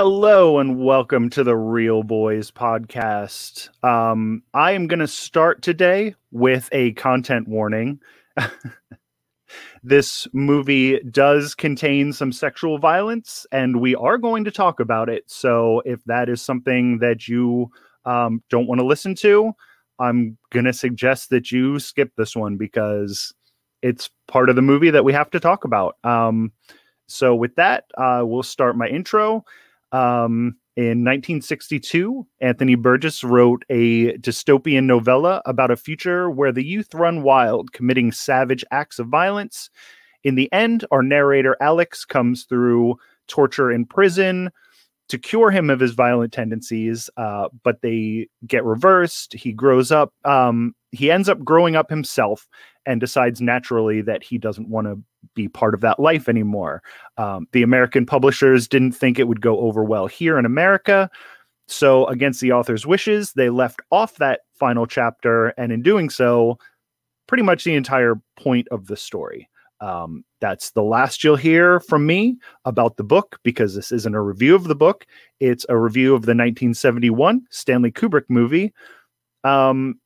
Hello and welcome to the Reel Boys podcast. Um, I am going to start today with a content warning. this movie does contain some sexual violence, and we are going to talk about it. So, if that is something that you um, don't want to listen to, I'm going to suggest that you skip this one because it's part of the movie that we have to talk about. Um, so, with that, uh, we'll start my intro. Um, in 1962, Anthony Burgess wrote a dystopian novella about a future where the youth run wild, committing savage acts of violence. In the end, our narrator Alex comes through torture in prison to cure him of his violent tendencies, uh, but they get reversed. He grows up. Um, he ends up growing up himself and decides naturally that he doesn't want to be part of that life anymore. Um, the American publishers didn't think it would go over well here in America. So, against the author's wishes, they left off that final chapter. And in doing so, pretty much the entire point of the story. Um, that's the last you'll hear from me about the book because this isn't a review of the book. It's a review of the 1971 Stanley Kubrick movie, um,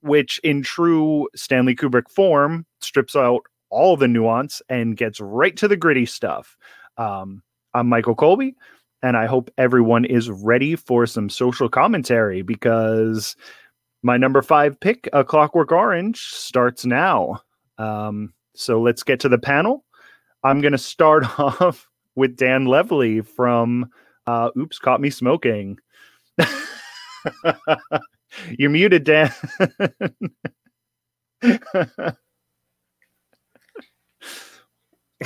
which, in true Stanley Kubrick form, strips out all the nuance and gets right to the gritty stuff. Um, I'm Michael Colby, and I hope everyone is ready for some social commentary because my number five pick, A Clockwork Orange, starts now. Um, so let's get to the panel. I'm going to start off with Dan Levely from uh, Oops, Caught Me Smoking. You're muted, Dan.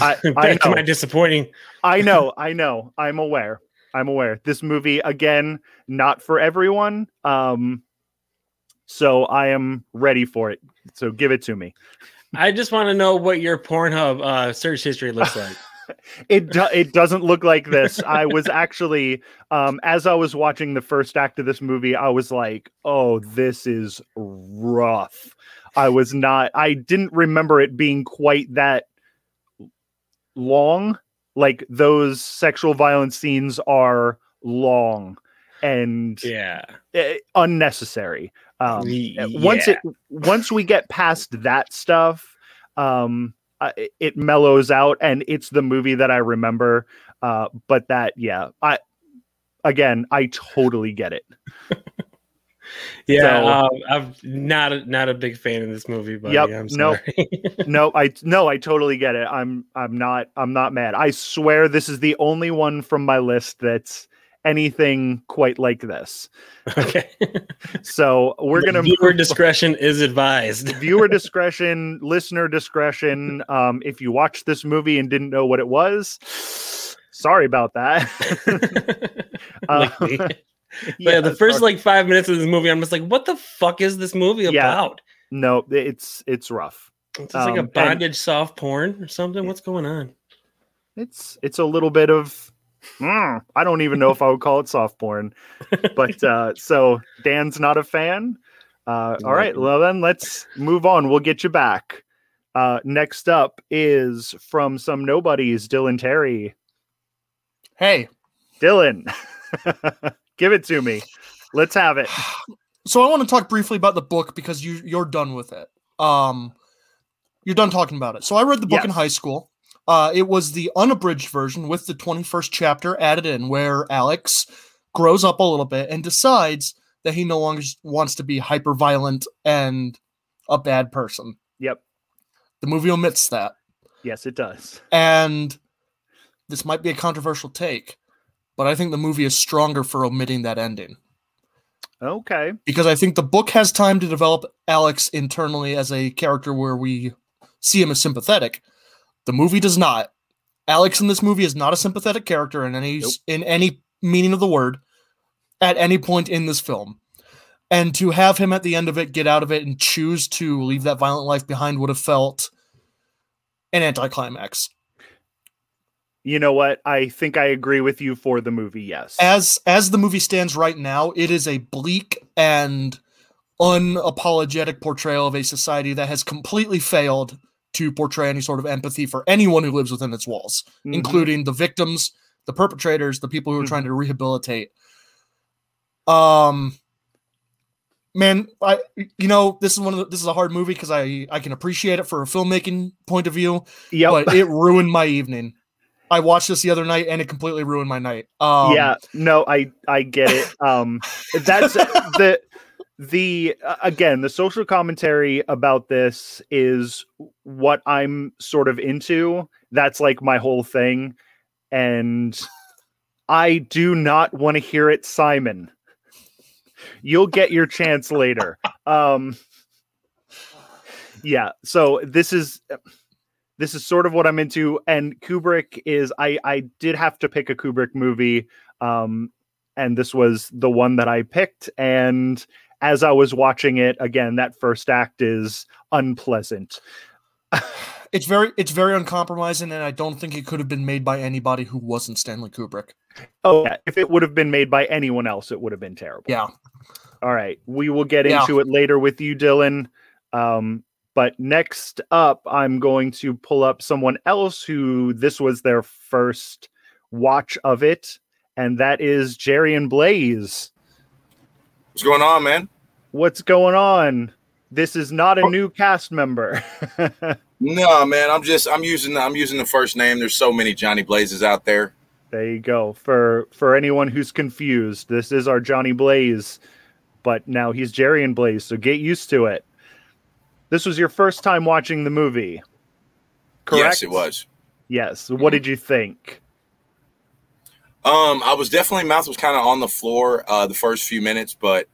I, I to my disappointing. I know, I know. I'm aware. I'm aware. This movie again, not for everyone. Um, so I am ready for it. So give it to me. I just want to know what your Pornhub uh, search history looks like. It do- it doesn't look like this. I was actually um, as I was watching the first act of this movie, I was like, "Oh, this is rough." I was not. I didn't remember it being quite that long. Like those sexual violence scenes are long and yeah, unnecessary. Um, yeah. Once it once we get past that stuff, um, uh, it mellows out, and it's the movie that I remember. Uh, but that, yeah, I again, I totally get it. Yeah, so, um, I'm not a, not a big fan of this movie, but yep, I'm no, no, I no, I totally get it. I'm I'm not I'm not mad. I swear this is the only one from my list that's anything quite like this. Okay. so we're gonna viewer discretion is advised. viewer discretion, listener discretion. Um, if you watched this movie and didn't know what it was, sorry about that. uh, yeah, yeah, the first like five minutes of this movie, I'm just like, what the fuck is this movie yeah. about? No, it's it's rough. It's um, like a um, bondage soft porn or something. What's going on? It's it's a little bit of mm, I don't even know if I would call it soft porn. But uh so Dan's not a fan. Uh all right, well then let's move on. We'll get you back. Uh next up is from some nobodies, Dylan Terry. Hey. Dylan. Give it to me. Let's have it. So I want to talk briefly about the book because you you're done with it. Um, you're done talking about it. So I read the book yes. in high school. Uh, it was the unabridged version with the 21st chapter added in, where Alex grows up a little bit and decides that he no longer wants to be hyper violent and a bad person. Yep. The movie omits that. Yes, it does. And this might be a controversial take, but I think the movie is stronger for omitting that ending. Okay. Because I think the book has time to develop Alex internally as a character where we see him as sympathetic. The movie does not. Alex in this movie is not a sympathetic character in any nope. in any meaning of the word at any point in this film. And to have him at the end of it get out of it and choose to leave that violent life behind would have felt an anticlimax you know what? I think I agree with you for the movie. Yes. As as the movie stands right now, it is a bleak and unapologetic portrayal of a society that has completely failed to portray any sort of empathy for anyone who lives within its walls, mm-hmm. including the victims, the perpetrators, the people who are mm-hmm. trying to rehabilitate. Um, man, I you know this is one of the, this is a hard movie because I I can appreciate it for a filmmaking point of view. Yeah, but it ruined my evening. I watched this the other night and it completely ruined my night. Um, yeah, no, I I get it. Um, that's the the again the social commentary about this is what I'm sort of into. That's like my whole thing, and I do not want to hear it, Simon. You'll get your chance later. Um, yeah. So this is this is sort of what I'm into. And Kubrick is I I did have to pick a Kubrick movie. Um, and this was the one that I picked. And as I was watching it, again, that first act is unpleasant. it's very it's very uncompromising, and I don't think it could have been made by anybody who wasn't Stanley Kubrick. Oh, yeah. if it would have been made by anyone else, it would have been terrible. Yeah. All right, we will get yeah. into it later with you, Dylan. Um, but next up, I'm going to pull up someone else who this was their first watch of it, and that is Jerry and Blaze. What's going on, man? What's going on? This is not a oh. new cast member. no, man. I'm just I'm using I'm using the first name. There's so many Johnny Blazes out there. There you go. For for anyone who's confused, this is our Johnny Blaze but now he's Jerry and Blaze, so get used to it. This was your first time watching the movie, correct? Yes, it was. Yes. What did you think? Um, I was definitely mouth was kind of on the floor uh, the first few minutes, but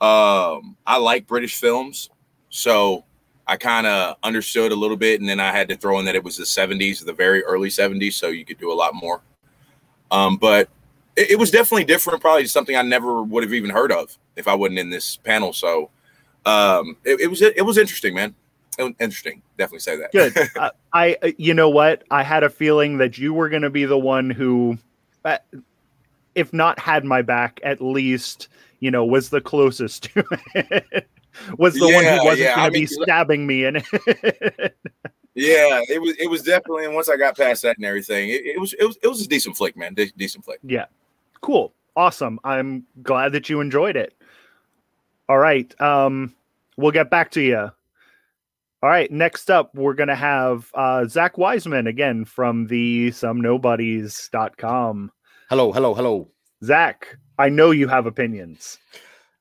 um, I like British films, so I kind of understood a little bit, and then I had to throw in that it was the '70s, the very early '70s, so you could do a lot more. Um, but it, it was definitely different, probably something I never would have even heard of if I wasn't in this panel. So um, it, it was it was interesting, man. Interesting, definitely say that. Good. uh, I, you know what? I had a feeling that you were going to be the one who, uh, if not had my back, at least you know was the closest to it. was the yeah, one who wasn't yeah. going to be stabbing me in it. yeah, it was. It was definitely. And once I got past that and everything, it, it was. It was. It was a decent flick, man. De- decent flick. Yeah. Cool. Awesome. I'm glad that you enjoyed it. All right. Um, we'll get back to you. All right. Next up, we're going to have uh, Zach Wiseman again from the somenobodies.com. Hello. Hello. Hello. Zach, I know you have opinions.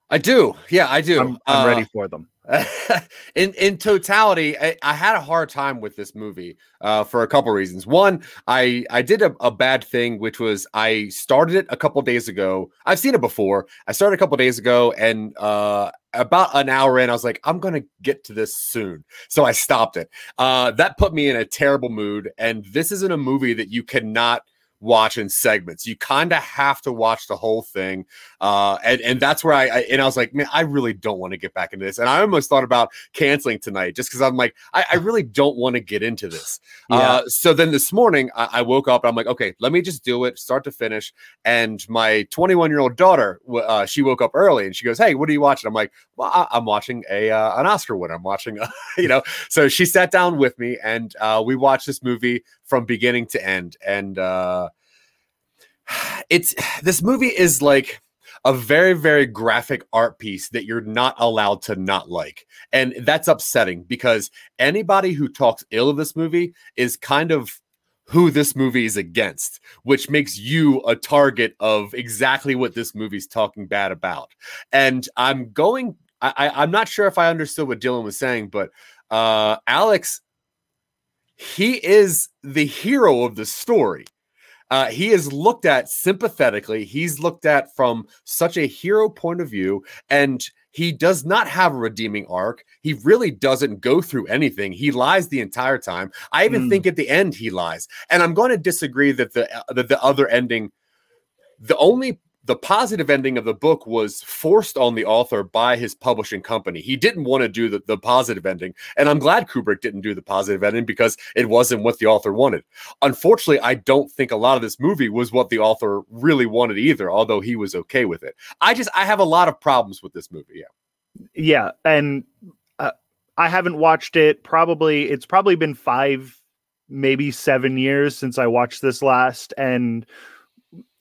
I do. Yeah, I do. I'm, I'm uh, ready for them. in in totality, I, I, had a hard time with this movie uh, for a couple reasons. One, I I did a, a, bad thing, which was I started it a couple days ago. I've seen it before. I started a couple days ago, and uh, about an hour in, I was like, I'm gonna get to this soon, so I stopped it. Uh, that put me in a terrible mood, and this isn't a movie that you cannot watch in segments. You kind of have to watch the whole thing. Uh, and, and that's where I, I, and I was like, man, I really don't want to get back into this. And I almost thought about canceling tonight just because I'm like, I, I, really don't want to get into this. Yeah. Uh, so then this morning I, I, woke up and I'm like, okay, let me just do it start to finish. And my 21 year old daughter, uh, she woke up early and she goes, Hey, what are you watching? I'm like, well, I, am watching a, uh, an Oscar winner. I'm watching, you know, so she sat down with me and uh, we watched this movie from beginning to end. And, uh, it's this movie is like a very very graphic art piece that you're not allowed to not like and that's upsetting because anybody who talks ill of this movie is kind of who this movie is against which makes you a target of exactly what this movie's talking bad about and i'm going I, i'm not sure if i understood what dylan was saying but uh alex he is the hero of the story uh, he is looked at sympathetically. He's looked at from such a hero point of view, and he does not have a redeeming arc. He really doesn't go through anything. He lies the entire time. I even mm. think at the end he lies, and I'm going to disagree that the uh, that the other ending. The only the positive ending of the book was forced on the author by his publishing company. He didn't want to do the, the positive ending. And I'm glad Kubrick didn't do the positive ending because it wasn't what the author wanted. Unfortunately, I don't think a lot of this movie was what the author really wanted either, although he was okay with it. I just, I have a lot of problems with this movie. Yeah. Yeah. And uh, I haven't watched it probably, it's probably been five maybe seven years since I watched this last, and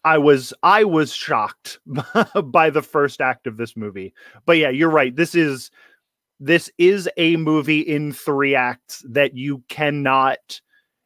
I was I was shocked by the first act of this movie. But yeah, you're right. This is this is a movie in three acts that you cannot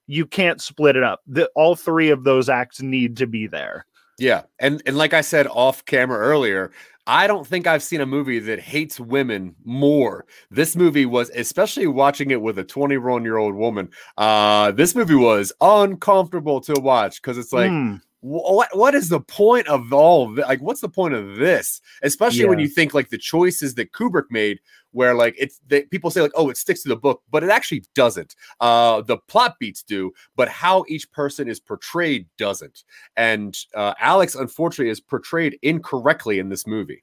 you can't split it up. The, all three of those acts need to be there. Yeah, and and like I said off camera earlier, I don't think I've seen a movie that hates women more. This movie was, especially watching it with a 21 year old woman. Uh, this movie was uncomfortable to watch because it's like, mm what what is the point of all of like what's the point of this? Especially yeah. when you think like the choices that kubrick made where like it's they, people say like oh it sticks to the book but it actually doesn't. Uh the plot beats do but how each person is portrayed doesn't. And uh alex unfortunately is portrayed incorrectly in this movie.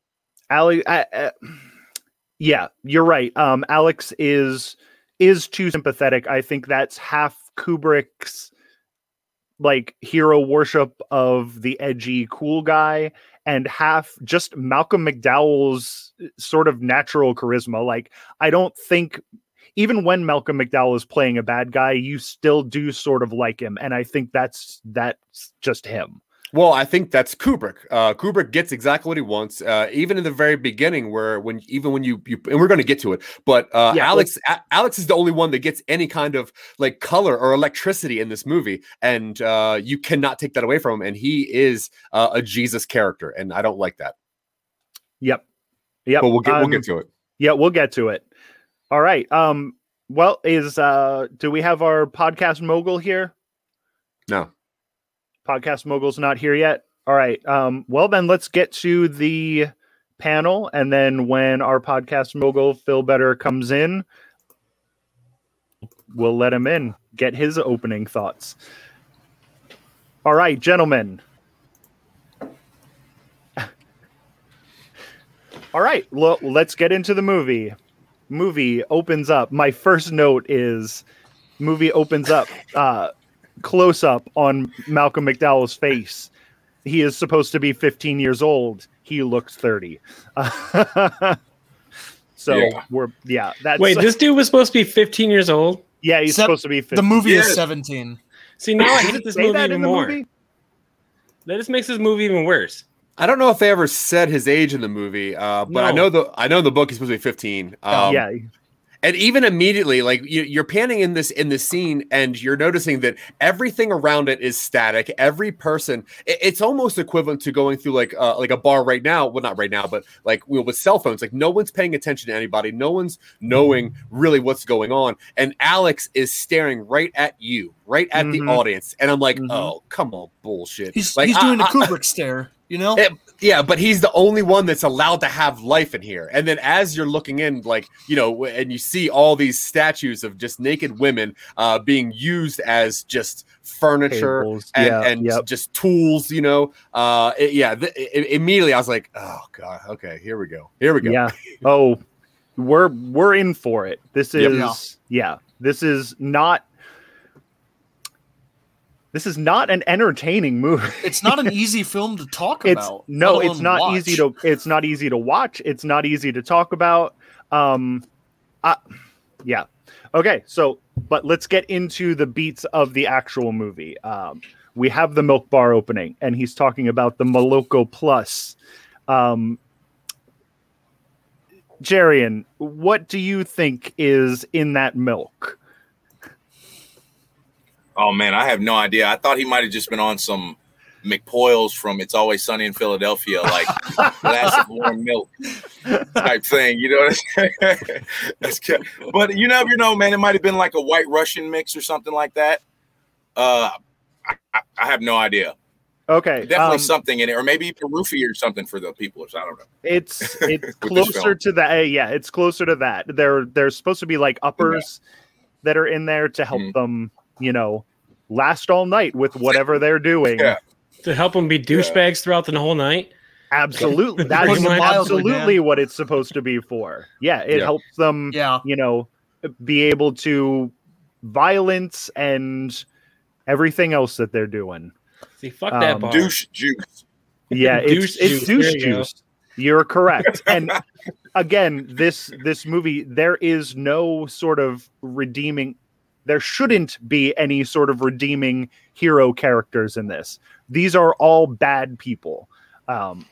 Alex yeah you're right. Um alex is is too sympathetic. I think that's half kubrick's like hero worship of the edgy cool guy and half just Malcolm McDowell's uh, sort of natural charisma. Like I don't think even when Malcolm McDowell is playing a bad guy, you still do sort of like him and I think that's that's just him. Well, I think that's Kubrick. Uh, Kubrick gets exactly what he wants, uh, even in the very beginning, where when even when you, you and we're going to get to it, but uh, yeah, Alex a- Alex is the only one that gets any kind of like color or electricity in this movie, and uh, you cannot take that away from him. And he is uh, a Jesus character, and I don't like that. Yep, yep. But we'll get um, we'll get to it. Yeah, we'll get to it. All right. Um. Well, is uh, do we have our podcast mogul here? No podcast mogul's not here yet. All right. Um, well, then let's get to the panel. And then when our podcast mogul, Phil Better, comes in, we'll let him in, get his opening thoughts. All right, gentlemen. All right, well, let's get into the movie. Movie opens up. My first note is movie opens up. Uh, close up on Malcolm McDowell's face. He is supposed to be 15 years old. He looks 30. so yeah. we're yeah. That's wait. This dude was supposed to be 15 years old. Yeah, he's Se- supposed to be. 15. The movie is 17. See now I hate this movie even more. Movie? That just makes this movie even worse. I don't know if they ever said his age in the movie, uh, but no. I know the I know the book he's supposed to be 15. Um, yeah, and even immediately like you, are panning in this in this scene and you're noticing that everything around it is static. Every person it, it's almost equivalent to going through like uh, like a bar right now. Well not right now but like you know, with cell phones like no one's paying attention to anybody. No one's knowing really what's going on. And alex is staring right at you right at mm-hmm. the audience. And i'm like mm-hmm. oh come on bullshit. He's, like, he's doing I, the kubrick I, stare you know? It, yeah but he's the only one that's allowed to have life in here and then as you're looking in like you know and you see all these statues of just naked women uh being used as just furniture Tables. and, yeah, and yep. just tools you know uh it, yeah th- it, immediately i was like oh god okay here we go here we go yeah oh we're we're in for it this is yep. yeah this is not this is not an entertaining movie. it's not an easy film to talk it's, about. No, it's not watch. easy to it's not easy to watch. It's not easy to talk about. Um I, yeah. Okay, so but let's get into the beats of the actual movie. Um we have the milk bar opening and he's talking about the Moloko Plus. Um Jarian, what do you think is in that milk? Oh man, I have no idea. I thought he might have just been on some McPoyles from It's Always Sunny in Philadelphia, like glass of warm milk type thing. You know what I'm saying? But you never know, man. It might have been like a White Russian mix or something like that. Uh, I, I have no idea. Okay, definitely um, something in it, or maybe Perufi or something for the people. I don't know. It's it's closer to that. Yeah, it's closer to that. There, there's supposed to be like uppers yeah. that are in there to help mm-hmm. them you know, last all night with whatever they're doing. Yeah. To help them be douchebags yeah. throughout the whole night. Absolutely. That's absolutely what it's supposed to be for. Yeah, it yeah. helps them, yeah. you know, be able to violence and everything else that they're doing. See, fuck that um, bar. Douche juice. Yeah, it's, it's douche juice. You're correct. and again, this this movie, there is no sort of redeeming there shouldn't be any sort of redeeming hero characters in this. These are all bad people. Um,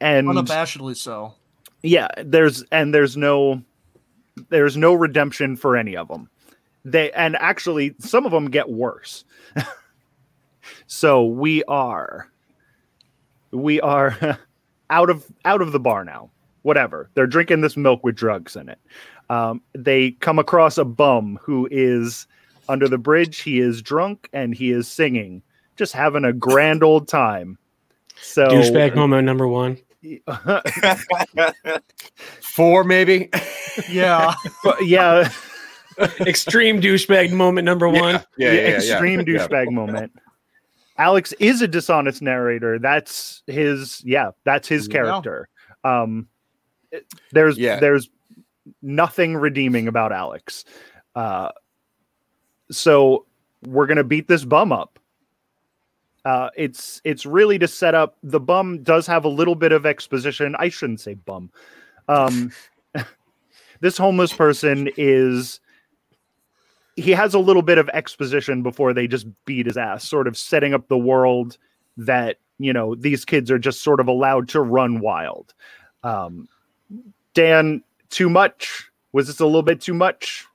and unabashedly so. Yeah, there's and there's no there's no redemption for any of them. They and actually some of them get worse. so we are we are out of out of the bar now. Whatever. They're drinking this milk with drugs in it. Um, they come across a bum who is under the bridge. He is drunk and he is singing, just having a grand old time. So douchebag moment number one. Four, maybe. Yeah. yeah. extreme douchebag moment number one. Yeah, yeah, yeah, yeah extreme douchebag moment. Alex is a dishonest narrator. That's his. Yeah, that's his character. Um, there's there's nothing redeeming about Alex. Uh, so we're gonna beat this bum up. Uh, it's it's really to set up the bum does have a little bit of exposition. I shouldn't say bum. Um, this homeless person is he has a little bit of exposition before they just beat his ass, sort of setting up the world that you know these kids are just sort of allowed to run wild. Um, Dan, too much? Was this a little bit too much?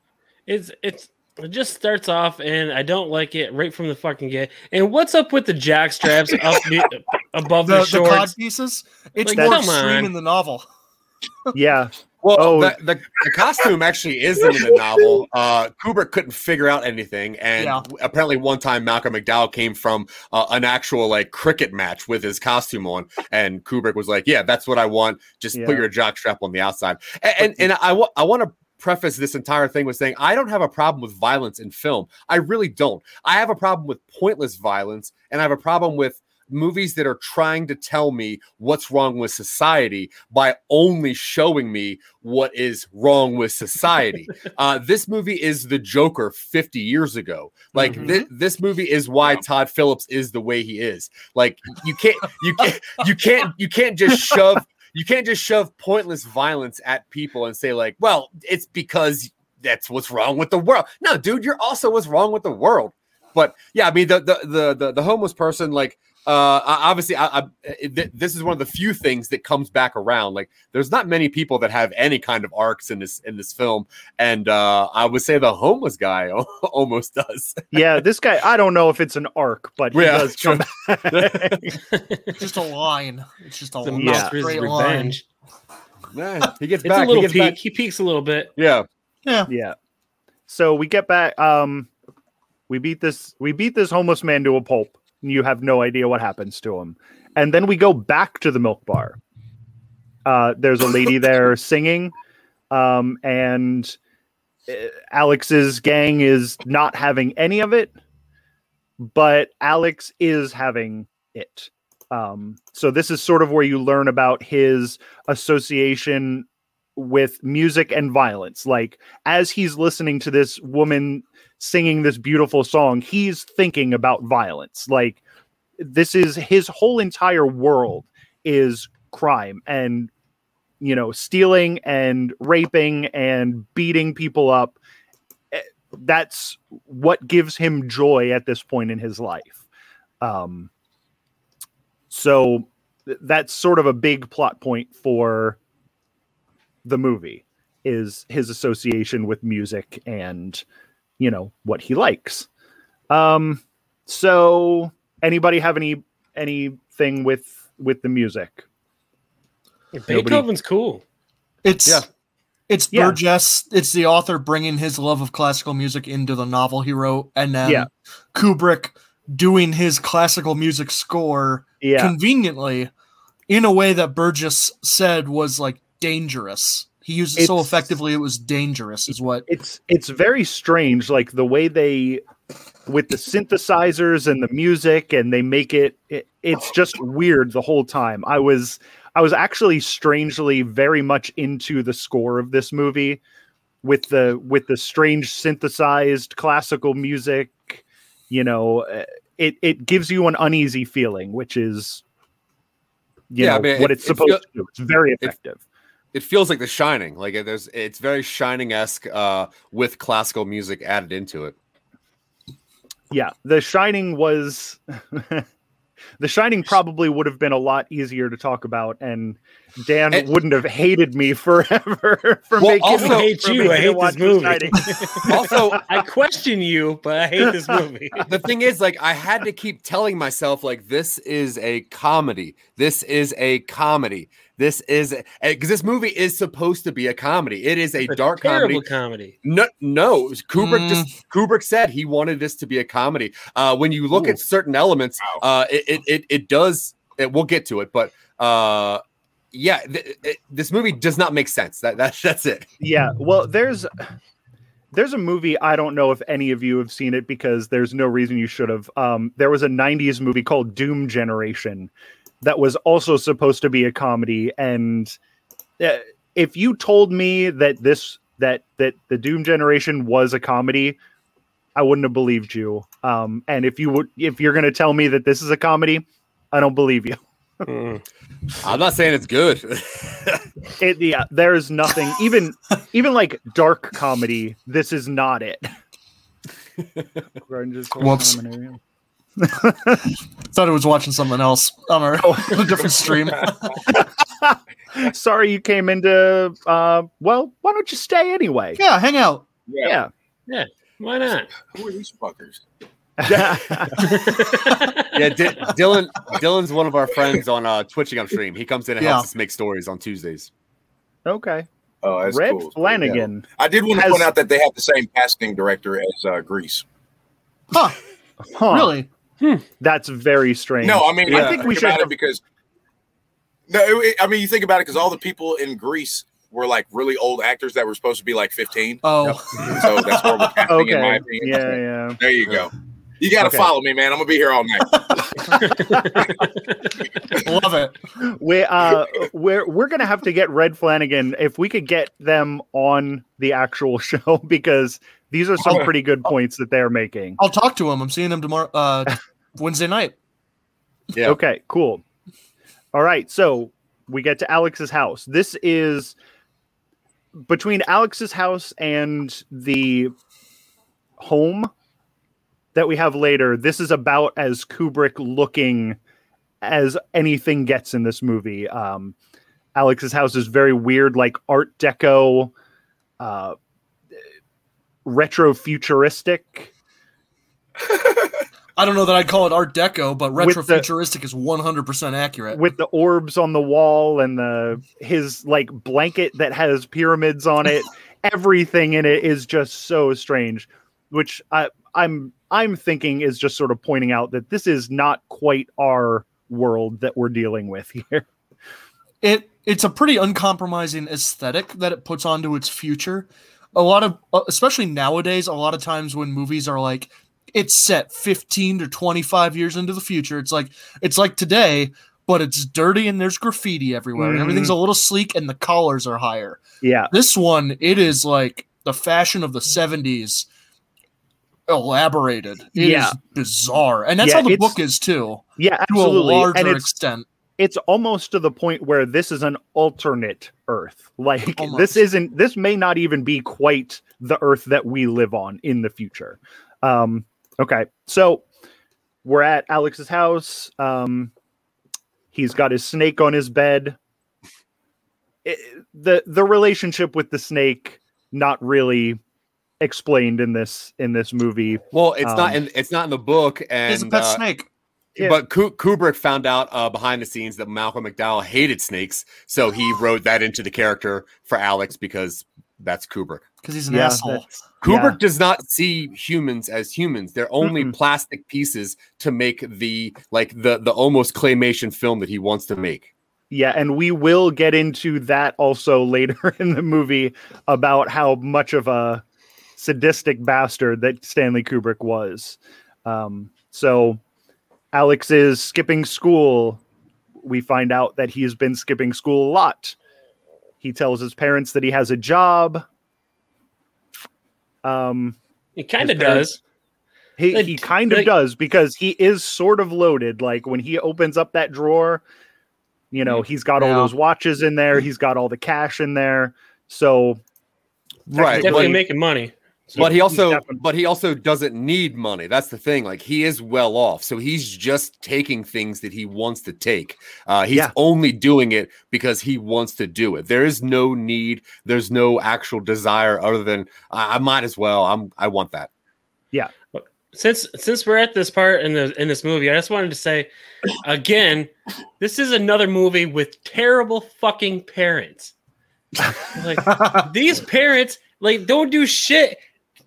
It's it's it just starts off and I don't like it right from the fucking get. And what's up with the jack straps up the, above the, the shorts? The cod pieces? It's like, more extreme in the novel. yeah. Well, oh. the, the, the, costume actually is in the novel. Uh, Kubrick couldn't figure out anything, and yeah. apparently one time Malcolm McDowell came from uh, an actual like cricket match with his costume on, and Kubrick was like, "Yeah, that's what I want. Just yeah. put your jock strap on the outside." And and, and I, w- I want to preface this entire thing with saying I don't have a problem with violence in film. I really don't. I have a problem with pointless violence, and I have a problem with movies that are trying to tell me what's wrong with society by only showing me what is wrong with society. uh, this movie is the Joker 50 years ago. Like mm-hmm. th- this movie is why Todd Phillips is the way he is. Like you can't you can't you can't you can't just shove you can't just shove pointless violence at people and say like, well, it's because that's what's wrong with the world. No, dude, you're also what's wrong with the world. But yeah, I mean the the the the, the homeless person like uh obviously I, I th- this is one of the few things that comes back around. Like there's not many people that have any kind of arcs in this in this film. And uh i would say the homeless guy almost does. Yeah this guy i don't know if it's an arc but he yeah, does come back. just a line. It's just a it's yeah. straight line. Yeah, he gets it's back a little he, peak. he peaks a little bit. Yeah. Yeah. Yeah. So we get back um we beat this we beat this homeless man to a pulp you have no idea what happens to him. And then we go back to the milk bar. Uh, there's a lady there singing, um, and uh, Alex's gang is not having any of it, but Alex is having it. Um, so this is sort of where you learn about his association with music and violence. Like as he's listening to this woman singing this beautiful song, he's thinking about violence. Like this is his whole entire world is crime and you know stealing and raping and beating people up eh, that's what gives him joy at this point in his life um so that's sort of a big plot point for the movie is his association with music and you know what he likes um so anybody have any anything with with the music beethoven's cool it's yeah it's yeah. burgess it's the author bringing his love of classical music into the novel he wrote and then yeah. kubrick doing his classical music score yeah. conveniently in a way that burgess said was like dangerous he used it it's, so effectively it was dangerous is what it's it's very strange like the way they with the synthesizers and the music and they make it, it it's just weird the whole time. I was i was actually strangely very much into the score of this movie with the with the strange synthesized classical music you know uh, it it gives you an uneasy feeling which is you yeah, know I mean, what it's supposed to do. It's very effective it feels like The Shining. Like it- there's, it's very Shining esque uh, with classical music added into it. Yeah, The Shining was The Shining probably would have been a lot easier to talk about and Dan And- wouldn't have hated me forever for Well, making also- hate for you, making I hate this movie. Also, I question you, but I hate this movie. the thing is, like, I had to keep telling myself, like, this is a comedy. This is a comedy. This is because this movie is supposed to be a comedy. It is a It's a dark comedy. terrible comedy. No, no. Kubrick just Kubrick said he wanted this to be a comedy. Uh, when you look Ooh. at certain elements, uh, it, it it it does. It, we'll get to it, but uh, yeah, th- it, this movie does not make sense. That that that's it. yeah, well, there's there's a movie I don't know if any of you have seen it because there's no reason you should have. Um, there was a '90s movie called Doom Generation that was also supposed to be a comedy, and uh, if you told me that this that that the Doom Generation was a comedy, I wouldn't have believed you. Um, and if you would, if you're going to tell me that this is a comedy, I don't believe you. Mm. I'm not saying it's good. It, yeah, there's nothing even even like dark comedy. This is not it. Whoops. Thought I was watching something else on our on a different stream. Sorry, you came into. Uh, well, why don't you stay anyway? Yeah, hang out. Yeah. Yeah, why not? Who are these fuckers? yeah, D- Dylan Dylan's one of our friends on uh, Twitching on stream. He comes in and Yeah. helps us make stories on Tuesdays. okay. Oh, that's Red cool. Yeah. Flanagan. I did want to has- point out that they have the same casting director as uh, Grease. Huh, Huh. really? That's very strange. No, I mean, I I think we should have- it because no, it- I mean, you think about it because all the people in Grease were like really old actors that were supposed to be like 15. Oh, So that's horrible casting, in my Okay. opinion. Yeah, yeah. There you go. You got to Okay. follow me, man. I'm gonna be here all night. love it. We uh we're we're gonna have to get Red Flanagan if we could get them on the actual show because these are some Oh. pretty good points that they're making. I'll talk to him. I'm seeing him tomorrow, uh, Wednesday night. Yeah. Okay, cool. All right, so we get to Alex's house. This is between Alex's house and the home that we have later. This is about as Kubrick looking as anything gets in this movie. Um, Alex's house is very weird, like Art Deco, uh, retro futuristic. I don't know that I'd call it Art Deco, but the- retrofuturistic is 100% accurate. with the orbs on the wall and the his like blanket that has pyramids on it everything in it is just so strange which I, i'm i'm thinking is just sort of pointing out that this is not quite our world that we're dealing with here it it's a pretty uncompromising aesthetic that it puts onto its future. A lot of, uh, especially nowadays, a lot of times when movies are like, it's set 15 to 25 years into the future. It's like it's like today, but it's dirty and there's graffiti everywhere. and Mhm. Everything's a little sleek and the collars are higher. yeah This one, it is like the fashion of the 70s elaborated. It is Yeah. bizarre. And that's Yeah, how the book is too, yeah to a larger and it's extent. it's almost to the point where this is an alternate earth like Almost. this isn't this may not even be quite the earth that we live on in the future um okay so we're at alex's house um he's got his snake on his bed It- the the relationship with the snake not really explained in this in this movie Well, it's not Um, in it's not in the book, and He's a pet uh, snake. Yeah. But Ku- Kubrick found out uh, behind the scenes that Malcolm McDowell hated snakes, so he wrote that into the character for Alex because that's Kubrick. Because he's an Yeah, asshole. Kubrick Yeah. does not see humans as humans. They're only Mm-mm. plastic pieces to make the like the the almost claymation film that he wants to make. Yeah, and we will get into that also later in the movie about how much of a sadistic bastard that Stanley Kubrick was. Um, so Alex is skipping school. We find out that he's been skipping school a lot. He tells his parents that he has a job. Um, It kind of does. he, Like- he kind of like- does because he is sort of loaded. Like when he opens up that drawer, You know, he's got all those watches in there. He's got all the cash in there. So Right. Definitely But, making money. But he also definitely- but he also doesn't need money. That's the thing. Like he is well off. So he's just taking things that he wants to take. Uh he's Yeah. only doing it because he wants to do it. There is no need, there's no actual desire other than I, I might as well. I'm I want that. Yeah. Since since we're at this part in the in this movie, I just wanted to say again, this is another movie with terrible fucking parents. Like these parents, like don't do shit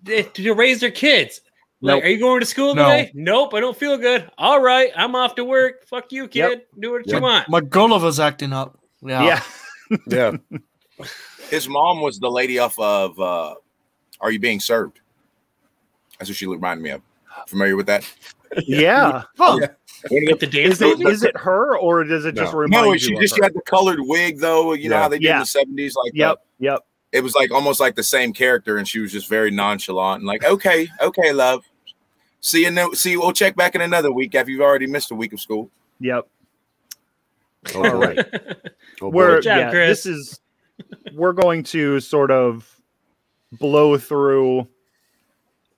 to to raise their kids. Like, are you going to school No. today? Nope, I don't feel good. All right, I'm off to work. Fuck you, kid. Yep. Do what Yep. you want. Magolova's acting up. Yeah. yeah. Yeah. His mom was the lady off of uh, Are You Being Served? That's what she reminded me of. Familiar with that? Yeah. Huh. With the dance Is it movie? is it her or does it just No. remind No, you? she of just her? had the colored wig though. You know how they did Yeah. in the seventies, like Yep. the- Yep. It was like almost like the same character, and she was just very nonchalant and like, okay, okay, love. See you. No, see, we'll check back in another week after you've already missed a week of school. Yep. Oh, All Oh, we're job, yeah, Chris. this is we're going to sort of blow through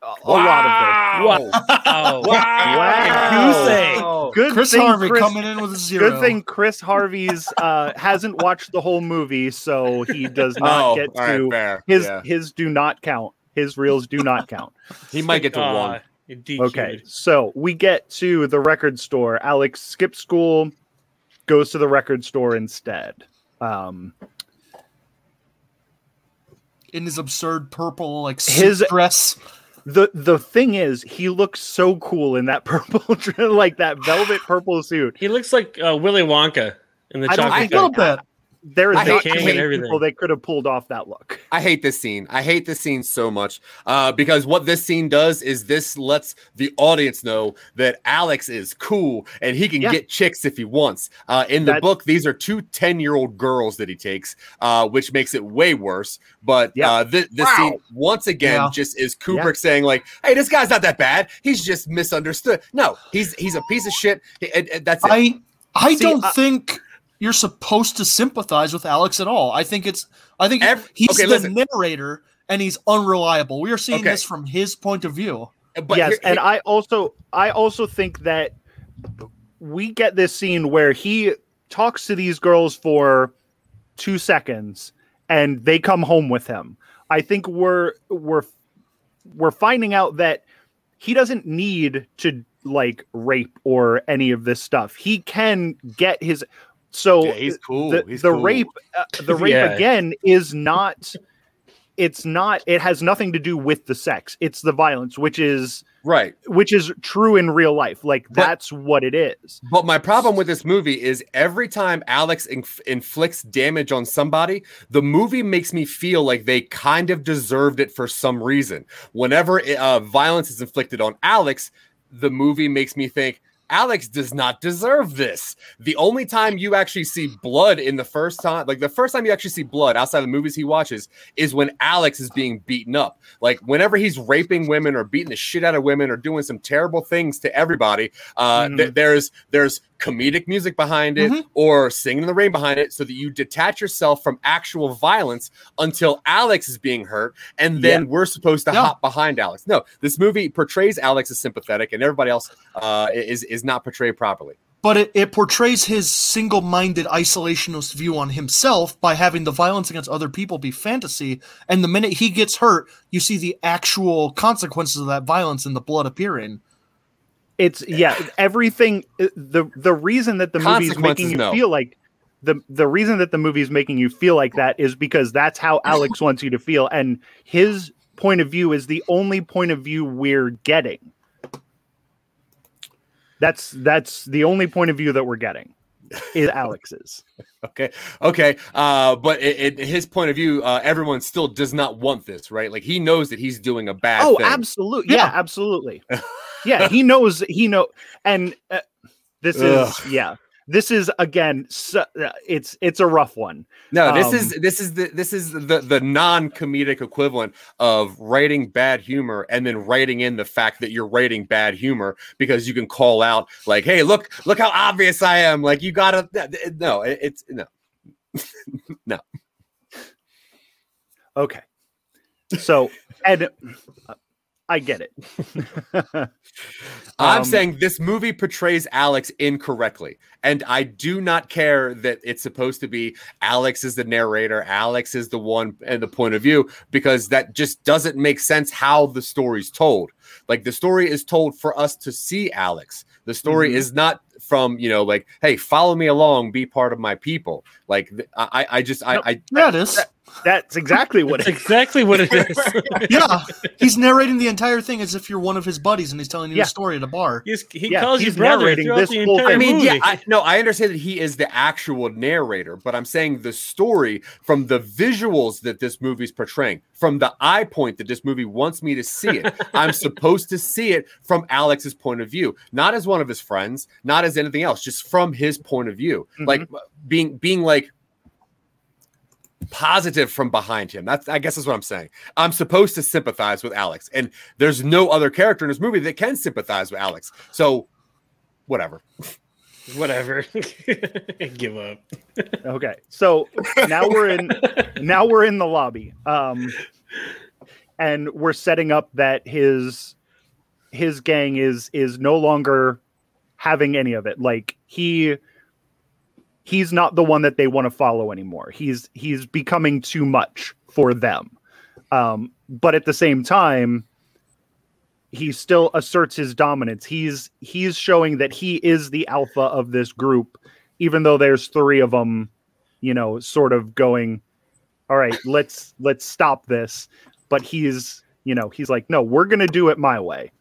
a, a lot of Wow. Oh, Wow. Goose egg. this. Good Chris thing Harvey Chris, coming in with a zero. Good thing Chris Harvey's uh, hasn't watched the whole movie, so he does not Oh, get to fair. his Yeah. his do not count. His reels do not count. He might get to Ah, one. you Okay, so we get to the record store. Alex skips school, goes to the record store instead. Um, in his absurd purple like His- dress. The the thing is, he looks so cool in that purple, like that velvet purple suit. He looks like uh, Willy Wonka in the I chocolate little factory. bit. There is not hate- too many everything. people that could have pulled off that look. I hate this scene. I hate this scene so much uh, because what this scene does is this lets the audience know that Alex is cool and he can Yeah. get chicks if he wants. Uh, in the That- book, these are two 10 year old girls that he takes, uh, which makes it way worse. But Yeah. uh, thi- this Wow. scene, once again, Yeah. just is Kubrick saying, like, hey, this guy's not that bad. He's just misunderstood. No, he's he's a piece of shit. And- and that's it. I I See, don't I- think you're supposed to sympathize with Alex at all. I think it's I think Ev- he's okay, the listen. narrator and he's unreliable. We are seeing Okay. this from his point of view. Uh, but yes, here- and I also I also think that we get this scene where he talks to these girls for two seconds and they come home with him. I think we're we're we're finding out that he doesn't need to like rape or any of this stuff. He can get his so Yeah, he's cool. the, he's the cool. rape uh, the rape Yeah. again is not it's not it has nothing to do with the sex it's the violence which is Right. which is true in real life like But- that's what it is But my problem with this movie is every time Alex inf- inflicts damage on somebody, the movie makes me feel like they kind of deserved it for some reason. Whenever uh, violence is inflicted on Alex, the movie makes me think Alex does not deserve this. The only time you actually see blood in the first time, like the first time you actually see blood outside of the movies he watches, is when Alex is being beaten up. Like whenever he's raping women or beating the shit out of women or doing some terrible things to everybody, uh, th- Mhm. there's there's comedic music behind it Mhm. or singing in the rain behind it, so that you detach yourself from actual violence until Alex is being hurt, and then we're supposed to Yeah. hop behind Alex. No, this movie portrays Alex as sympathetic, and everybody else uh, is is not portrayed properly. But it, it portrays his single minded isolationist view on himself by having the violence against other people be fantasy. And the minute he gets hurt, you see the actual consequences of that violence in the blood appearing. It's yeah everything uh, the the reason that the movie's making you no. feel like the the reason that the movie's making you feel like that is because that's how alex wants you to feel and his point of view is the only point of view we're getting that's that's the only point of view that we're getting is alex's Okay, okay, uh, but it, it, his point of view, uh, everyone still does not want this, right? Like he knows that he's doing a bad. oh thing. absolutely yeah, Yeah. absolutely yeah he knows he know and uh, this Ugh. is yeah this is again so, uh, it's it's a rough one No, this Um, is this is the this is the the non comedic equivalent of writing bad humor and then writing in the fact that you're writing bad humor because you can call out like, "Hey, look look how obvious I am!" Like you gotta no, it- it's no. No. Okay so and uh, i get it I'm Um, saying this movie portrays Alex incorrectly. And I do not care that it's supposed to be Alex is the narrator, Alex is the one and the point of view, because that just doesn't make sense how the story's told. Like the story is told for us to see Alex. The story Mhm. is not from, you know, like, hey, follow me along, be part of my people. Like I, I just, I, No. I, Yeah, it is. That's exactly what That's it exactly what it is. Yeah, he's narrating the entire thing as if you're one of his buddies and he's telling you Yeah. a story at a bar. He's, he Yeah, calls you he's brother narrating this the whole entire thing. I mean, movie. yeah, I, no, I understand that he is the actual narrator, but I'm saying the story from the visuals that this movie's portraying, from the eye point that this movie wants me to see it. I'm supposed to see it from Alex's point of view, not as one of his friends, not as anything else, just from his point of view, like mm-hmm. being being like positive from behind him. That's I guess that's what I'm saying. I'm supposed to sympathize with Alex, and there's no other character in this movie that can sympathize with Alex. So, whatever. Whatever. Give up. okay so now we're in now we're in the lobby um and we're setting up that his his gang is is no longer having any of it like he he's not the one that they want to follow anymore. He's he's becoming too much for them. Um but at the same time he still asserts his dominance. He's he's showing that he is the alpha of this group even though there's three of them you know sort of going all right let's let's stop this. But he's you know he's like no we're gonna do it my way.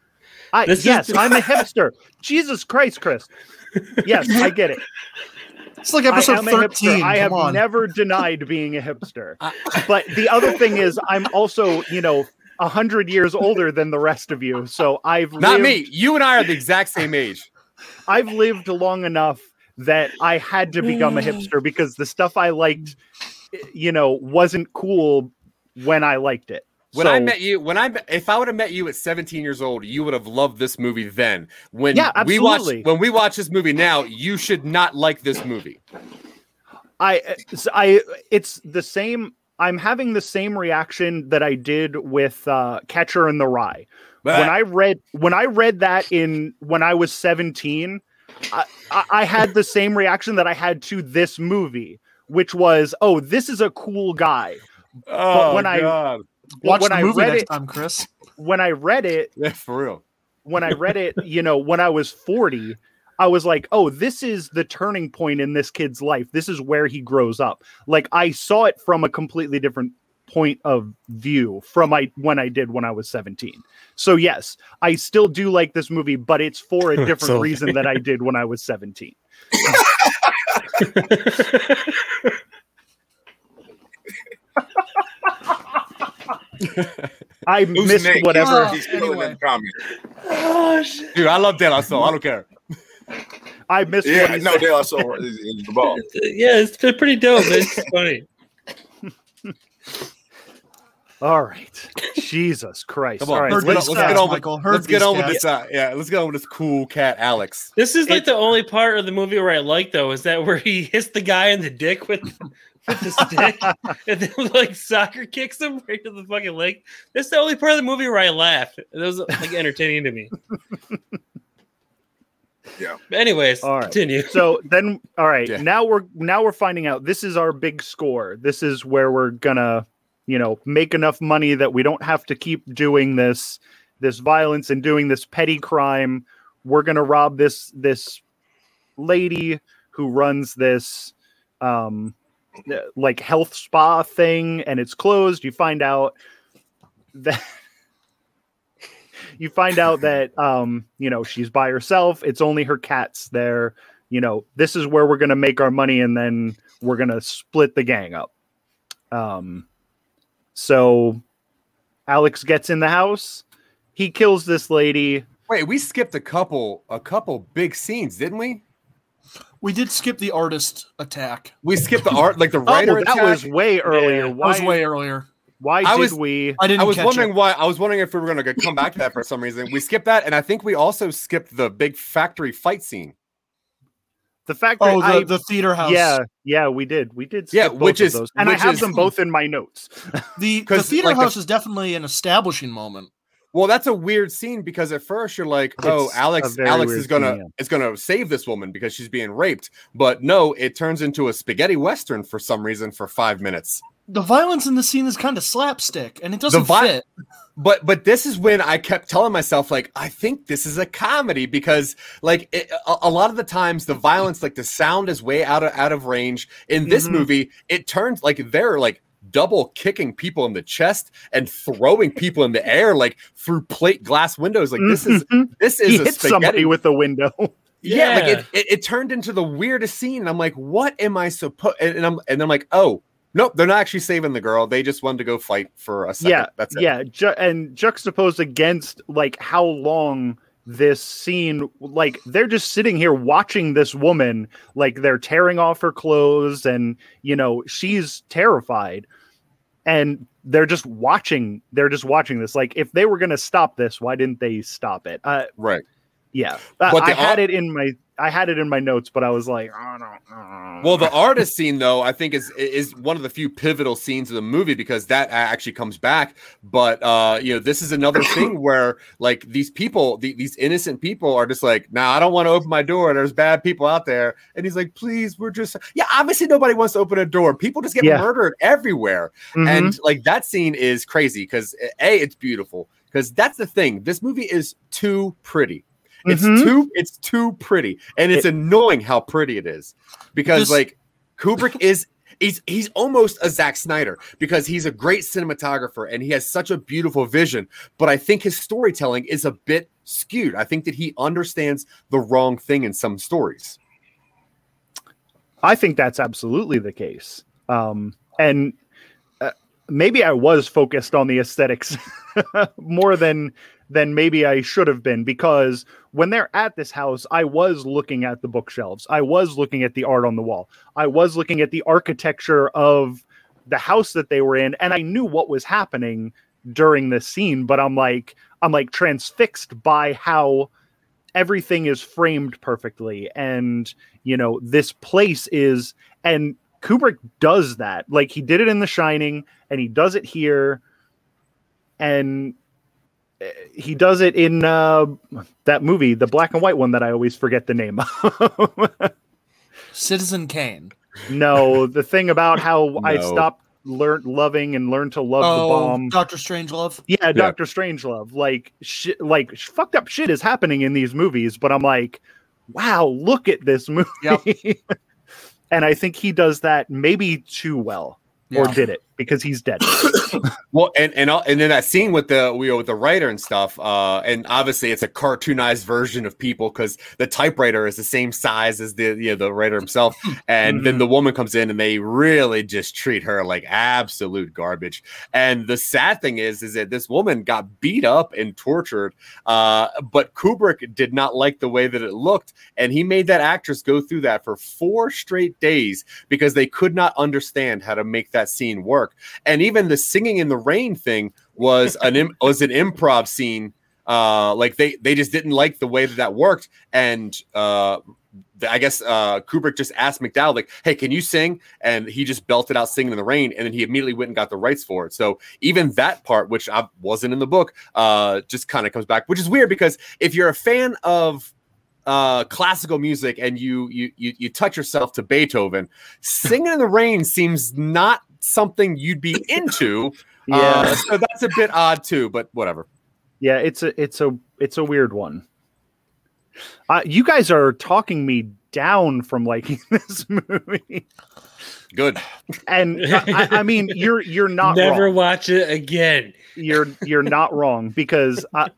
I This is- yes i'm a hipster. Jesus christ chris. Yes i get it It's like I episode am 13. I have on. never denied being a hipster. But the other thing is, I'm also, you know, a hundred years older than the rest of you. So I've Not lived, me. You and I are the exact same age. I've lived long enough that I had to become a mm. hipster because the stuff I liked, you know, wasn't cool when I liked it. When I met you, when I if I would have met you at 17 years old, you would have loved this movie then. When Yeah, we watch absolutely. when we watch this movie now, you should not like this movie. I I it's the same I'm having the same reaction that I did with uh Catcher in the Rye. When I read when I read that in when I was 17, I, I I had the same reaction that I had to this movie, which was, oh, this is a cool guy. oh, when I- God. Watch when the I movie read next it- time, Chris. When I read it, yeah, for real. when I read it, you know, when I was 40, I was like, oh, this is the turning point in this kid's life. This is where he grows up. Like I saw it from a completely different point of view from I when I did when I was 17. So yes, I still do like this movie, but it's for a different So- reason that I did when I was 17. I Who's missed Nick? whatever. Oh, He's killing anyway. in the oh, shit. Dude, I love De La Soul. I don't care. I missed Yeah, he no, said. they also is, is the ball. Yeah, it's pretty dope. It's funny. All right. Jesus Christ. Come on, All right. let's, Heard get, these on- let's get on with Michael. Let's get on with this. Uh, yeah, let's get on with this cool cat, Alex. This is like It- the only part of the movie where I like though is that where he hits the guy in the dick with with the stick and then like soccer kicks him right to the fucking leg. That's the only part of the movie where I laughed. It was like entertaining to me. Yeah. Anyways, All right. continue. so then all right Yeah. now we're now we're finding out this is our big score this is where we're gonna you know make enough money that we don't have to keep doing this this violence and doing this petty crime we're gonna rob this this lady who runs this um like health spa thing and it's closed you find out that you find out that um you know she's by herself it's only her cats there you know this is where we're to make our money and then we're to split the gang up um so alex gets in the house he kills this lady Wait, we skipped a couple a couple big scenes, didn't we? We did skip the artist attack. We skipped the art, like the Oh, writer. that attack. was way earlier. Yeah, Why, was way earlier. why I did was- we? I didn't I was wondering it. why. I was wondering if we were going to come back to that for some reason. We skipped that, and I think we also skipped the big factory fight scene. The fact that Oh, the, I, the theater house. yeah, yeah, we did. We did. Yeah, skip both which of is- those. and I have is- them both in my notes. The, the 'Cause, theater like, the- house is definitely an establishing moment. Well, that's a weird scene because at first you're like, "Oh, It's a Alex, Alex is gonna scene, yeah. is gonna save this woman because she's being raped." But no, it turns into a spaghetti western for some reason for five minutes. The violence in the scene is kind of slapstick, and it doesn't vi- fit. But but this is when I kept telling myself like, I think this is a comedy because like it, a, a lot of the times the violence, like the sound is way out of out of range. In this Mhm. movie, it turns like they're like double kicking people in the chest and throwing people in the air like through plate glass windows. Like this is Mhm. this is he a hit spaghetti somebody with the window. yeah, like it, it, it turned into the weirdest scene and i'm like what am i supposed and, and i'm and i'm like oh nope they're not actually saving the girl they just wanted to go fight for a second yeah, that's it yeah, ju- and juxtaposed against like how long this scene like they're just sitting here watching this woman like they're tearing off her clothes and you know she's terrified and they're just watching they're just watching this. Like if they were going to stop this why didn't they stop it? Uh right. yeah. I- But i had it in my i had it in my notes but i was like I don't, uh, well the artist scene though i think is is one of the few pivotal scenes of the movie because that actually comes back. But uh you know this is another thing where like these people the, these innocent people are just like nah i don't want to open my door. There's bad people out there. And he's like please we're just yeah obviously nobody wants to open a door. People just get Yeah. murdered everywhere. Mhm. and like that scene is crazy because a it's beautiful because that's the thing. This movie is too pretty it's Mhm. too it's too pretty and it's annoying how pretty it is because This- like kubrick is he's he's almost a Zack Snyder because he's a great cinematographer and he has such a beautiful vision but i think his storytelling is a bit skewed i think that he understands the wrong thing in some stories I think that's absolutely the case. Um, and uh, maybe I was focused on the aesthetics more than than maybe I should have been because when they're at this house, I was looking at the bookshelves. I was looking at the art on the wall. I was looking at the architecture of the house that they were in and I knew what was happening during this scene, but I'm like I'm like transfixed by how everything is framed perfectly and you know this place is and kubrick does that like he did it in the shining and he does it here and he does it in uh that movie the black and white one that i always forget the name of Citizen Kane. no the thing about how i stopped learned loving and learned to love the Oh, bomb Doctor Strangelove. Yeah, Doctor Strangelove. Like shit, like sh- fucked up shit is happening in these movies, but I'm like, wow, look at this movie. Yep. and I think he does that maybe too well, or did it? Because he's dead. Well, and and and then that scene with the you know, with the writer and stuff, uh, and obviously it's a cartoonized version of people because the typewriter is the same size as the you know the writer himself, and then the woman comes in and they really just treat her like absolute garbage. And the sad thing is, is that this woman got beat up and tortured, uh, but Kubrick did not like the way that it looked, and he made that actress go through that for four straight days because they could not understand how to make that scene work. And even the singing in the rain thing was an Im- was an improv scene. Uh, like they they just didn't like the way that that worked, and uh, I guess uh, Kubrick just asked McDowell like, "Hey, can you sing?" And he just belted out "Singing in the Rain," and then he immediately went and got the rights for it. So even that part, which I wasn't in the book, uh, just kind of comes back, which is weird because if you're a fan of uh classical music and you you you, you touch yourself to beethoven singing in the rain seems not something you'd be into yeah, uh, so that's a bit odd too but whatever yeah, it's a it's a it's a weird one. Uh, you guys are talking me down from liking this movie, good and I, I- I mean you're you're not Never wrong. watch it again. you're you're not wrong because I,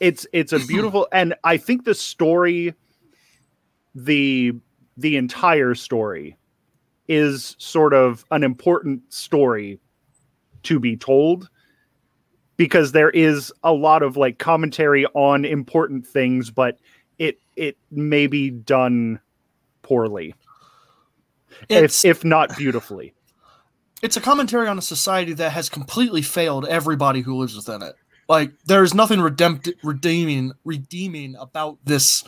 it's it's a beautiful and I think the story the the entire story is sort of an important story to be told because there is a lot of like commentary on important things but it it may be done poorly, It's if if not beautifully. it's a commentary on a society that has completely failed everybody who lives within it. Like there's nothing redempt- redeeming redeeming about this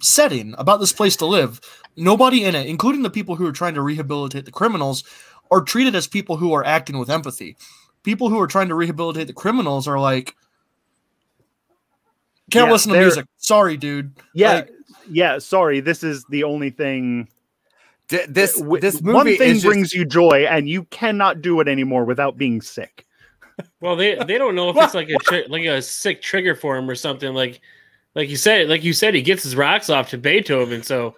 setting, about this place to live. Nobody in it, including the people who are trying to rehabilitate the criminals, are treated as people who are acting with empathy. People who are trying to rehabilitate the criminals are like can't Yeah, listen to music. Sorry, dude. Yeah, Like, yeah. Sorry, this is the only thing. This this movie one thing is just- brings you joy, and you cannot do it anymore without being sick. Well, they they don't know if it's like a tri- like a sick trigger for him or something. Like like you said, like you said, he gets his rocks off to Beethoven. So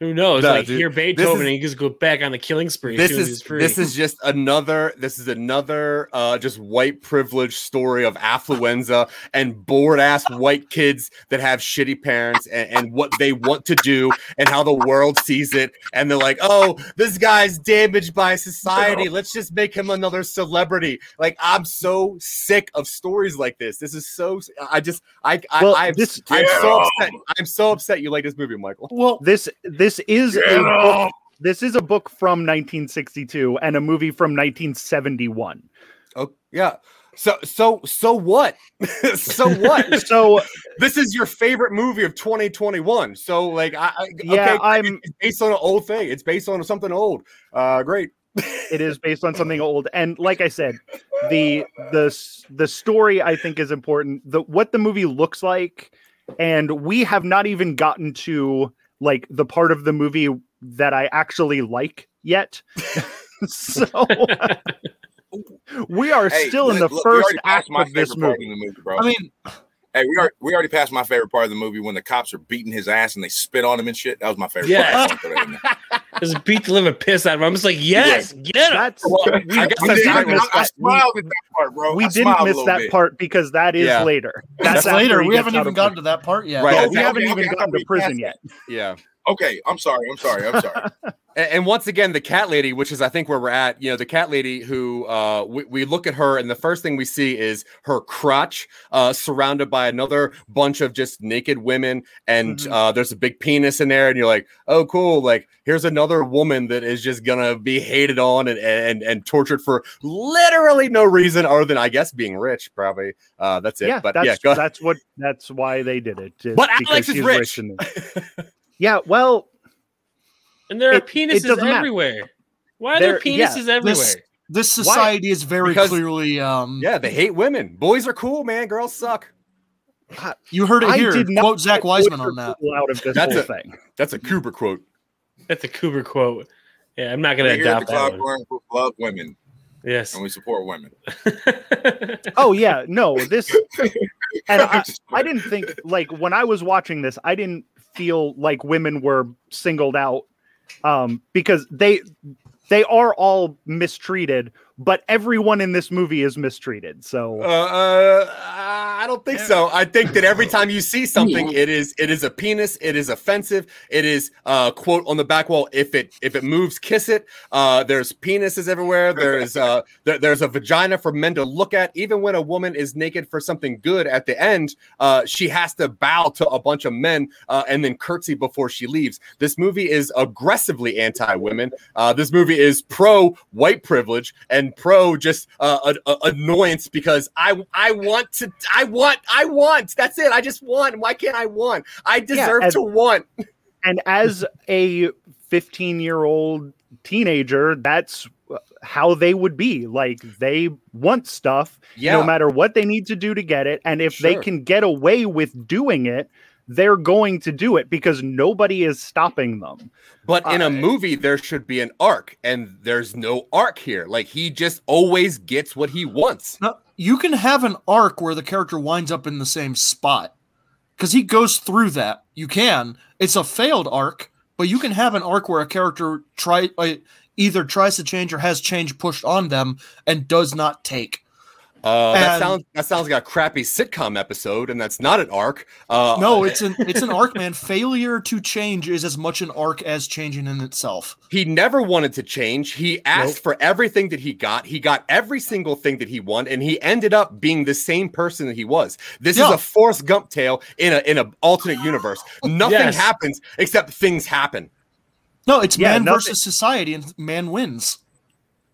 who knows? No, like dude, hear this Beethoven is- and he just go back on the killing spree. this is this is just another this is another uh just white privilege story of affluenza and bored ass white kids that have shitty parents and, and what they want to do and how the world sees it. And they're like oh this guy's damaged by society. Let's just make him another celebrity. Like i'm so sick of stories like this. This is so i just i, I Well, i'm, this- I'm so upset. I'm so upset you like this movie michael. Well, This this is a Get book, off! this is a book from 1962 and a movie from 1971. oh yeah so so so what so what So this is your favorite movie of 2021. So like I, I Yeah, okay, I'm- it's based on an old thing. It's based on something old. Uh great. it is based on something old and like i said the the the story i think is important the what the movie looks like and we have not even gotten to like the part of the movie that i actually like yet so we are Hey, still in the look, look, first act of this part movie of the movie, bro. I mean, hey, we already, we already passed my favorite part of the movie when the cops are beating his ass and they spit on him and shit. That was my favorite Yeah. part. I wanna throw that in there. just beat the living piss out of him. I'm just like, yes, get him. that's Well, we, I guess that's didn't miss I, I that. We- at that part, bro. we I didn't miss that bit. part because that is Yeah. later that's after later. We haven't even gotten to that part yet. Right. Yeah, Okay, we haven't okay, even okay, gotten to prison yet Yeah. Okay, I'm sorry. I'm sorry. I'm sorry. And, and once again, the cat lady, which is I think where we're at, you know, the cat lady who uh we, we look at her and the first thing we see is her crotch uh surrounded by another bunch of just naked women and Mhm. uh there's a big penis in there and you're like, "Oh cool, like here's another woman that is just going to be hated on and, and and tortured for literally no reason other than I guess being rich probably. Uh that's it. yeah, but that's yeah, go that's what that's why they did it. But Alex is she's rich. and- yeah, well, And there are It- it penises doesn't matter. everywhere. Why are there, There- yeah, penises everywhere? This this society is very Because- clearly um Yeah, they hate women. Boys are cool, man. Girls suck. you heard it I here. did not Quote Zach get Wiseman on that. cool out of this That's whole a- thing. That's a Kubrick quote. That's a Kubrick quote. Yeah, I'm not gonna here adopt that Cloud one. Love women Yes. and we support women. Oh yeah, no, this and I, I didn't think like when I was watching this, I didn't feel like women were singled out um because they they are all mistreated, but everyone in this movie is mistreated. So Uh, uh, I don't think so. I think that every time you see something, it is it is a penis. It is offensive. It is uh, quote on the back wall. If it if it moves, kiss it. Uh, there's penises everywhere. There is uh, there, there's a vagina for men to look at. Even when a woman is naked for something good at the end, uh, she has to bow to a bunch of men uh, and then curtsy before she leaves. This movie is aggressively anti-women. Uh, this movie is pro white privilege and pro just uh, a, a- annoyance because I I want to I want I want that's it I just want why can't I want I deserve and- to want and as a 15 year old teenager, that's how they would be. Like they want stuff yeah no matter what they need to do to get it. And if they can get away with doing it, they're going to do it because nobody is stopping them. but in a movie there should be an arc and there's no arc here like he just always gets what he wants No, you can have an arc where the character winds up in the same spot because he goes through that. You can. It's a failed arc, but you can have an arc where a character try uh, either tries to change or has change pushed on them and does not take. Uh, that sounds that sounds like a crappy sitcom episode, and that's not an arc. Uh, no, it's an it's an arc, man. Failure to change is as much an arc as changing in itself. he never wanted to change. He asked Nope. for everything that he got. He got every single thing that he wanted, and he ended up being the same person that he was. This is a Forrest Gump tale in a in an alternate universe. Nothing Yes. happens except things happen. No, it's Yeah, man nothing- versus society, and man wins,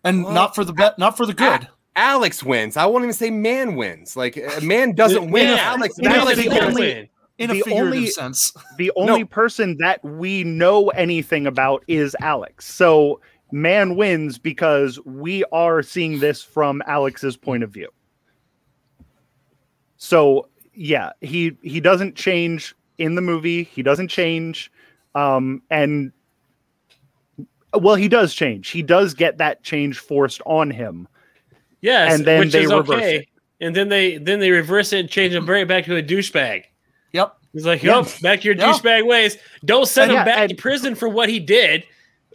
and Well, not for the bet, not for the good. Alex wins. I won't even say man wins. Like a man doesn't win. Yeah, Alex, that's Alex the wins. only- win. In a The figurative only- sense, the only person that we know anything about is Alex. So man wins because we are seeing this from Alex's point of view. So yeah, he he doesn't change in the movie. He doesn't change, um, and well, he does change. He does get that change forced on him. Yes, And then which they is reverse okay. it. And then they then they reverse it and change him right back to a douchebag. yep. He's like, Yeah. "Yup, back to your Yeah. douchebag ways. Don't send And him yeah, back to prison for what he did.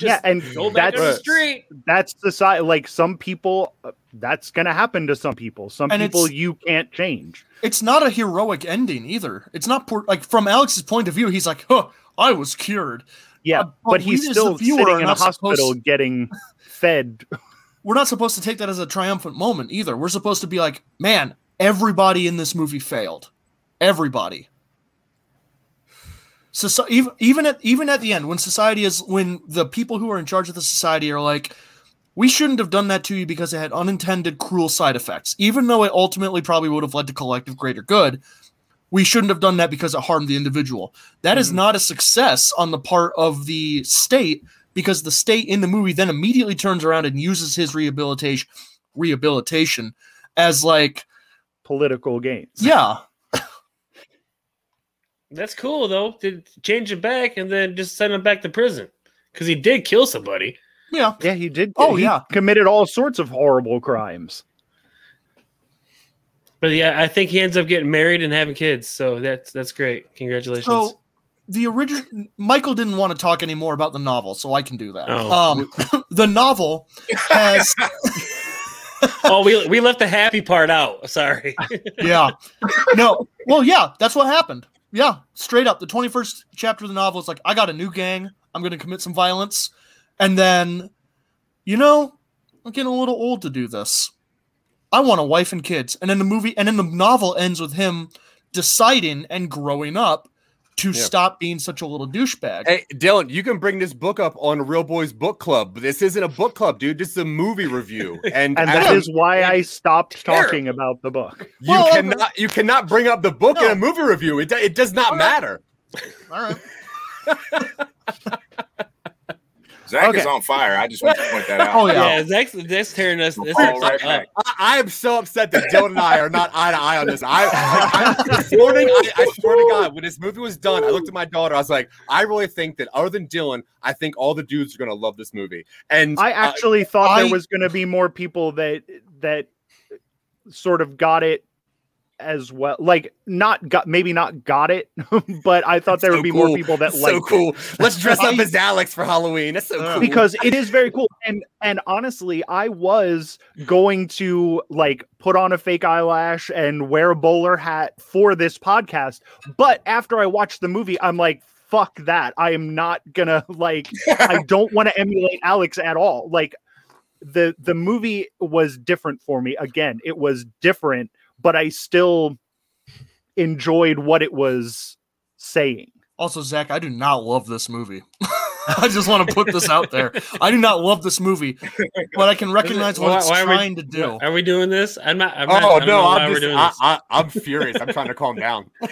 Just yeah, and go back that's on the street." that's the side. Like some people, uh, that's gonna happen to some people. Some And people you can't change. It's not a heroic ending either. It's not poor, like from Alex's point of view. He's like, "Huh, I was cured." Yeah, Uh, but but he's we as the still sitting in a not supposed- hospital getting fed. We're not supposed to take that as a triumphant moment either. We're supposed to be like, "Man, everybody in this movie failed. Everybody." So, so even even at even at the end, when society is when the people who are in charge of the society are like, we shouldn't have done that to you because it had unintended cruel side effects, even though it ultimately probably would have led to collective greater good. We shouldn't have done that because it harmed the individual. That is Mhm. not a success on the part of the state because the state in the movie then immediately turns around and uses his rehabilitation rehabilitation as like, political gains. yeah, That's cool though. To change him back and then just send him back to prison because he did kill somebody. yeah, Yeah, he did. Oh, he yeah. committed all sorts of horrible crimes. But yeah, I think he ends up getting married and having kids. So that's that's great. Congratulations. So the original Michael didn't want to talk anymore about the novel, so I can do that. Oh. Um, the novel has oh, we we left the happy part out. Sorry. yeah, no, well, yeah, that's what happened. Yeah, straight up, the twenty first chapter of the novel is like, I got a new gang. I'm going to commit some violence, and then, you know, I'm getting a little old to do this. I want a wife and kids, and then the movie, and then the novel ends with him deciding and growing up to Yeah. stop being such a little douchebag. Hey, Dylan, you can bring this book up on Reel Boys Book Club. This isn't a book club, dude. This is a movie review, and, And as that a- is why I stopped Terrible. talking about the book. you Well, cannot you cannot bring up the book in a movie review. It, it does not All right. matter. All right. Zach is on fire. I just want to point that out. Oh, yeah. yeah, Zach's, Zach's tearing us. This right, up. I, I am so upset that Dylan and I are not eye to eye on this. I, I, I this morning, I, I swear to God, when this movie was done, I looked at my daughter. I was like, I really think that other than Dylan, I think all the dudes are gonna love this movie. And I uh, actually thought I- there was going to be more people that that sort of got it as well. Like not got maybe not got it, but I thought there so would be cool. more people that That's liked so cool. Let's dress up um, as Alex for Halloween. That's so uh, cool. because it is very cool and and honestly i was going to like put on a fake eyelash and wear a bowler hat for this podcast but after i watched the movie i'm like fuck that i am not gonna like i don't want to emulate alex at all like the the movie was different for me again it was different but i still enjoyed what it was saying Also, Zach, I do not love this movie. I just want to put this out there. I do not love this movie, but I can recognize what Why- it's why are we- trying to do. Are we doing this? I'm not. I'm oh, not oh I don't no, why I'm just doing I. I, I'm furious. I'm trying to calm down.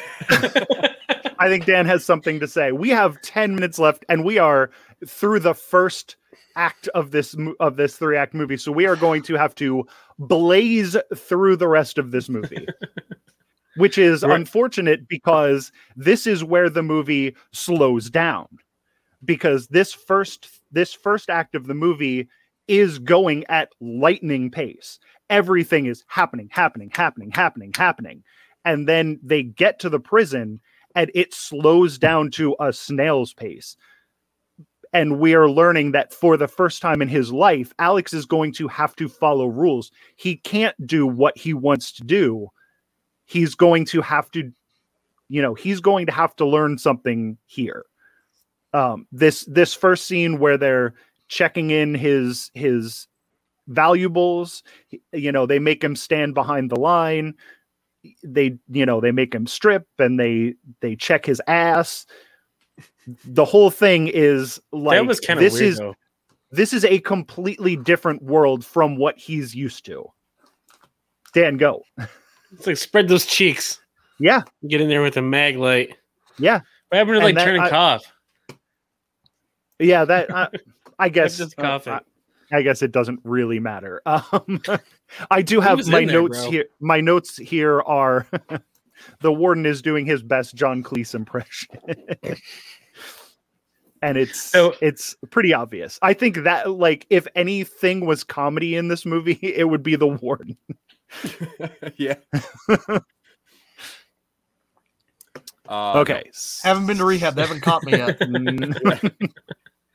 I think Dan has something to say. We have 10 minutes left and we are through the first act of this of this three act movie. So we are going to have to blaze through the rest of this movie. Which is Right. unfortunate because this is where the movie slows down. Because this first this first act of the movie is going at lightning pace. Everything is happening, happening, happening, happening, happening. And then they get to the prison and it slows down to a snail's pace. And we are learning that for the first time in his life, Alex is going to have to follow rules. He can't do what he wants to do. He's going to have to, you know, he's going to have to learn something here. Um, this this first scene where they're checking in his his valuables, you know, they make him stand behind the line. They, you know, they make him strip and they they check his ass the whole thing is like that was kind of this weird. is though. this is a completely different world from what he's used to. Dan, go. It's like spread those cheeks. Yeah, Get in there with a mag light. yeah, What happened to like that- turning I- cough? yeah. That uh, I guess. just uh. I, I guess it doesn't really matter. Um, I do have my there, notes bro? here. My notes here are the warden is doing his best John Cleese impression. And it's So- it's pretty obvious. I think that like if anything was comedy in this movie, it would be the warden. yeah. Uh, Okay. Haven't been to rehab. They haven't caught me yet.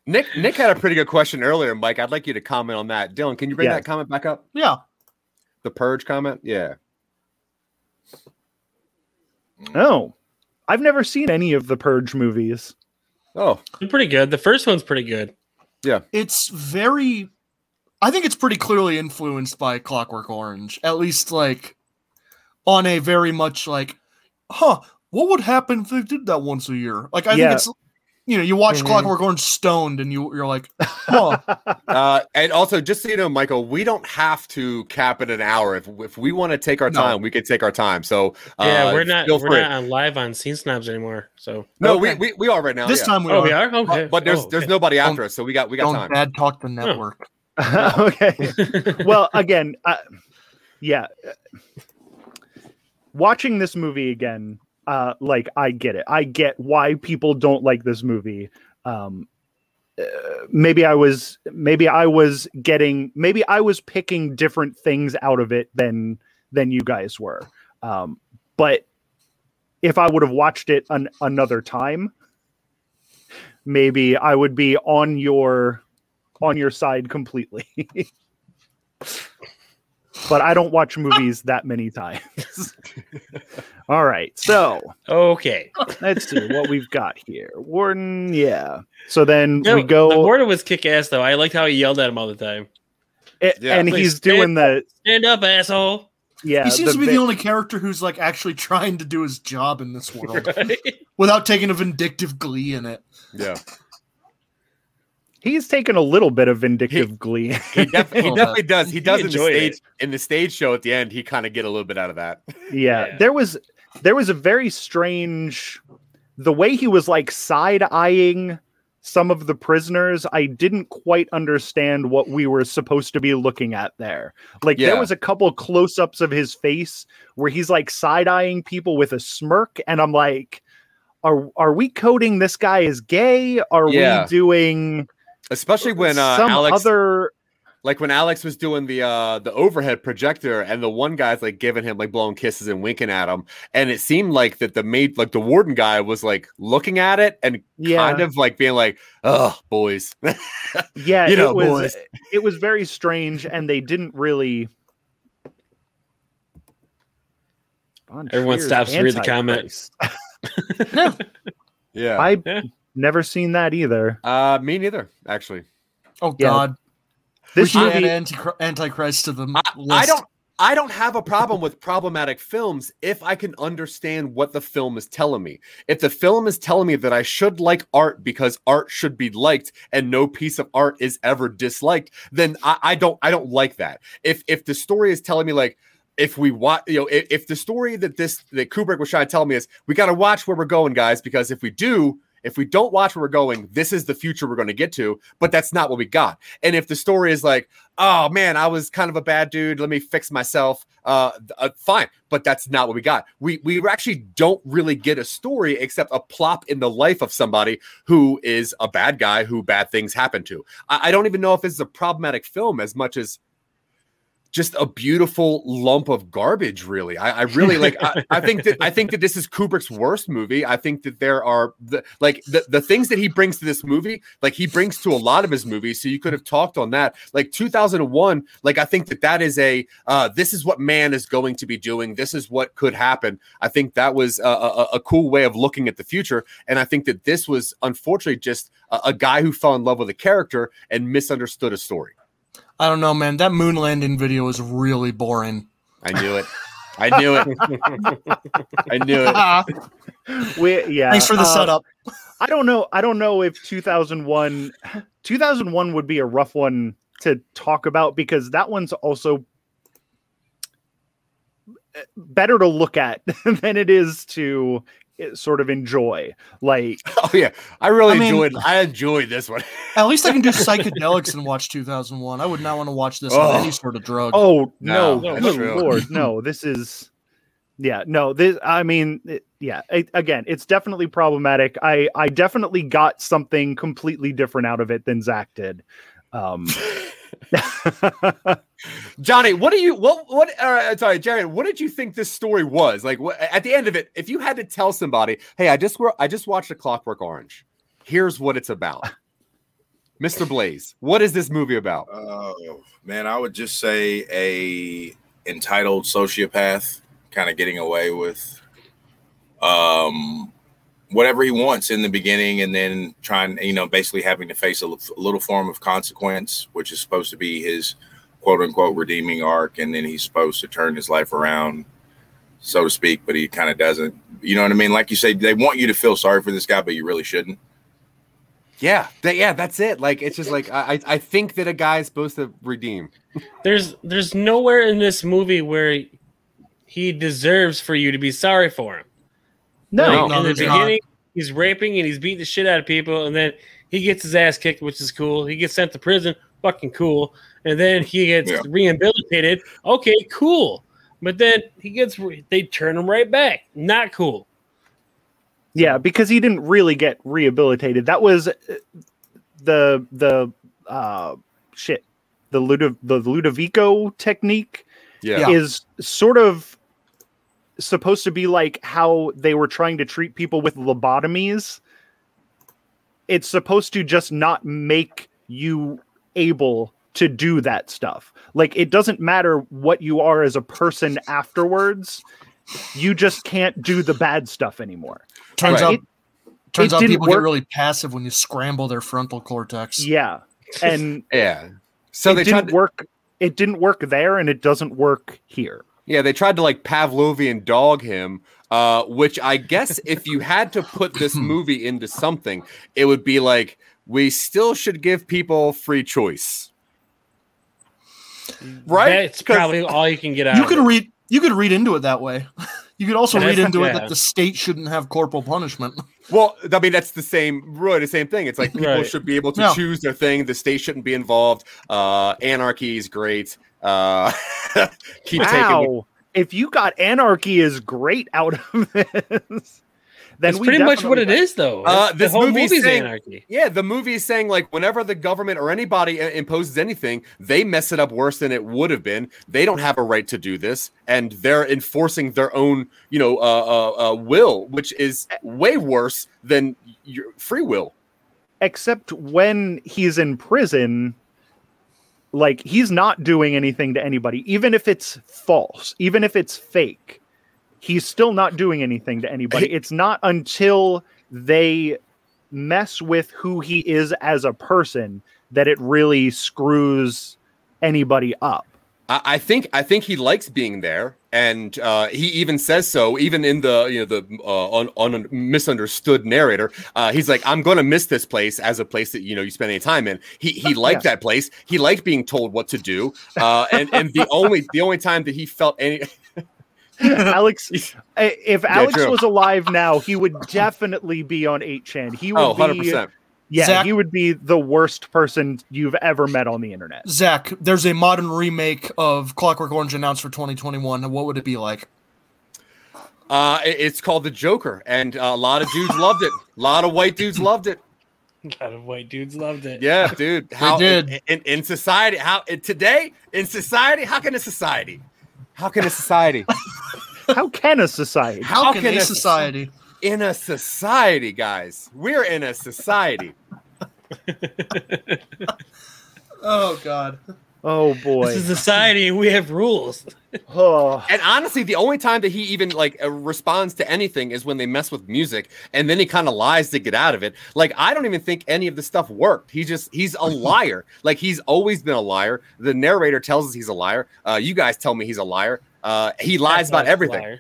Nick Nick had a pretty good question earlier, Mike. I'd like you to comment on that. Dylan, can you bring Yes. that comment back up? Yeah. The purge comment? Yeah. Oh, I've never seen any of the Purge movies. Oh, They're pretty good. The first one's pretty good. Yeah. It's very I think it's pretty clearly influenced by Clockwork Orange. At least like on a very much like, huh, what would happen if they did that once a year? Like I Yeah. think it's you know, you watch Mhm. Clockwork Orange stoned and you you're like, huh. uh, and also just so you know, Michael, we don't have to cap it an hour. If if we want to take our No. time, we can take our time. So Yeah, uh, we're not feel we're free. not on live on Scene Snobs anymore. So No, Okay. we, we we are right now. this yeah. time we oh, are. we are okay. But there's Oh, there's okay. nobody Don't- after us, so we got we got Don't time. bad talk the network. okay. well, again, uh, yeah. Watching this movie again, uh, like I get it. I get why people don't like this movie. Um, uh, maybe I was, maybe I was getting, maybe I was picking different things out of it than than you guys were. Um, but if I would have watched it an, another time, maybe I would be on your on your side completely. but I don't watch oh. movies that many times. All right. So okay. let's see what we've got here. Warden, yeah. So then No, we The go warden was kick ass though. I liked how he yelled at him all the time. a- Yeah. and Like, he's stand doing the Stand up, asshole. yeah. he seems to be vi- the only character who's like actually trying to do his job in this world Right? without taking a vindictive glee in it. Yeah, he's taken a little bit of vindictive glee. he, def- he definitely does. He he does in the stage it. in the stage show at the end. He kind of get a little bit out of that. yeah, Yeah. there was there was a very strange the way he was like side eyeing some of the prisoners i didn't quite understand what we were supposed to be looking at there like there was a couple close-ups of his face where he's like side eyeing people with a smirk and i'm like are are we coding this guy as gay are Yeah. we doing Especially when uh, some Alex other like when Alex was doing the uh the overhead projector and the one guy's like giving him like blowing kisses and winking at him and it seemed like that the maid like the warden guy was like looking at it and yeah kind of like being like oh boys yeah you know, it was boys. it was very strange and they didn't really Von Everyone stops to read the comment. Antichrist. yeah I Yeah. Never seen that either. uh me neither actually Oh Yeah. God. This we should add anti- Antichrist to the I, list. I don't I don't have a problem with problematic films if I can understand what the film is telling me. If the film is telling me that I should like art because art should be liked and no piece of art is ever disliked, then I, I don't I don't like that. If if the story is telling me like if we watch, you know, if, if the story that this that Kubrick was trying to tell me is we got to watch where we're going, guys, because if we do, if we don't watch where we're going, this is the future we're going to get to. But that's not what we got. And if the story is like, oh man, I was kind of a bad dude, let me fix myself, uh, uh fine. But that's not what we got. We we actually don't really get a story except a plop in the life of somebody who is a bad guy who bad things happen to. I, I don't even know if this is a problematic film as much as just a beautiful lump of garbage. Really, I, I really like. I, I, think that I think that this is Kubrick's worst movie. I think that there are the like the, the things that he brings to this movie, like he brings to a lot of his movies. So you could have talked on that. Like 2001, like I think that that is a uh, this is what man is going to be doing. This is what could happen. I think that was a, a, a cool way of looking at the future, and I think that this was unfortunately just a, a guy who fell in love with a character and misunderstood a story. I don't know, man. That moon landing video is really boring. I knew it. I knew it. I knew it. We, yeah. Thanks for the uh, setup. I don't know. I don't know if 2001 2001 would be a rough one to talk about because that one's also better to look at than it is to sort of enjoy. Like Oh yeah, I really I mean- enjoyed. I enjoyed this one. At least I can do psychedelics and watch 2001. I would not want to watch this Oh. on any sort of drug. oh no, No, good that's true. lord, no. This is yeah, no. This I mean, it, yeah. a- again, it's definitely problematic. I I definitely got something completely different out of it than Zach did. Um Johnny, what do you what what? Uh, sorry, Jared, what did you think this story was? Like what, at the end of it, if you had to tell somebody, "Hey, I just I just watched A Clockwork Orange. Here's what it's about." Mr. Blaze, what is this movie about? Oh man, I would just say a entitled sociopath, kind of getting away with um whatever he wants in the beginning, and then trying, you know, basically having to face a little form of consequence, which is supposed to be his quote unquote redeeming arc, and then he's supposed to turn his life around, so to speak, but he kind of doesn't. You know what I mean? Like you say, they want you to feel sorry for this guy, but you really shouldn't. Yeah, that, yeah, that's it. Like it's just like I I I think that a guy is supposed to redeem. There's there's nowhere in this movie where he deserves for you to be sorry for him. No, Like, no, in the there's not. beginning, he's raping and he's beating the shit out of people, and then he gets his ass kicked, which is cool. He gets sent to prison, fucking cool. And then he gets Yeah. rehabilitated. Okay, cool. But then he gets re- they turn him right back. Not cool. Yeah, because he didn't really get rehabilitated. That was uh, the the uh shit. The Ludo, the Ludovico technique Yeah. Yeah. is sort of supposed to be like how they were trying to treat people with lobotomies. It's supposed to just not make you able to do that stuff. Like it doesn't matter what you are as a person afterwards. You just can't do the bad stuff anymore. Turns Right. out, turns it out didn't people get really passive when you scramble their frontal cortex. Yeah. And Yeah. So it they didn't. To, work it didn't work there and it doesn't work here. Yeah, they tried to like Pavlovian dog him. Uh, which I guess if you had to put this movie into something, it would be like we still should give people free choice. Right? It's probably all you can get out. You of could it. read you could read into it that way. You could also read into it that the state shouldn't have corporal punishment. Well, I mean, that's the same, really the same thing. It's like people Right. should be able to Yeah. choose their thing. The state shouldn't be involved. Uh, anarchy is great. Uh, keep taking. Wow. If you got anarchy is great out of this, then That's pretty much what it is, though. Uh, the this whole movie's movie's saying- anarchy. Yeah, the movie is saying like whenever the government or anybody uh, imposes anything, they mess it up worse than it would have been. They don't have a right to do this, and they're enforcing their own, you know, uh, uh, uh, will, which is way worse than your free will. Except when he's in prison, like he's not doing anything to anybody, even if it's false, even if it's fake. He's still not doing anything to anybody. It's not until they mess with who he is as a person that it really screws anybody up. I, I think I think he likes being there, and uh, he even says so. Even in the you know the uh, on on a misunderstood narrator, uh, he's like, "I'm going to miss this place as a place that you know you spend any time in." He he liked that place. He liked being told what to do, uh, and and the only the only time that he felt any Alex, if Alex true. was alive now, he would definitely be on 8chan. He would oh 100 be percent. Yeah, Zach- he would be the worst person you've ever met on the internet. Zach, there's a modern remake of Clockwork Orange announced for 2021. What would it be like? Uh, it's called the Joker, and uh, a lot of dudes loved it. A lot of white dudes loved it. A lot of white dudes loved it. Yeah, dude. How did. In, in, in society? How today in society? How can a society? How can a society? How can a society? How, How can, can a a- society? In a society, guys. We're in a society. Oh God. Oh boy. This is society. We have rules. oh. And honestly, the only time that he even like uh, responds to anything is when they mess with music, and then he kind of lies to get out of it. Like I don't even think any of the stuff worked. He just he's a liar. like he's always been a liar. The narrator tells us he's a liar. Uh, you guys tell me he's a liar. Uh, he lies about everything. Liar.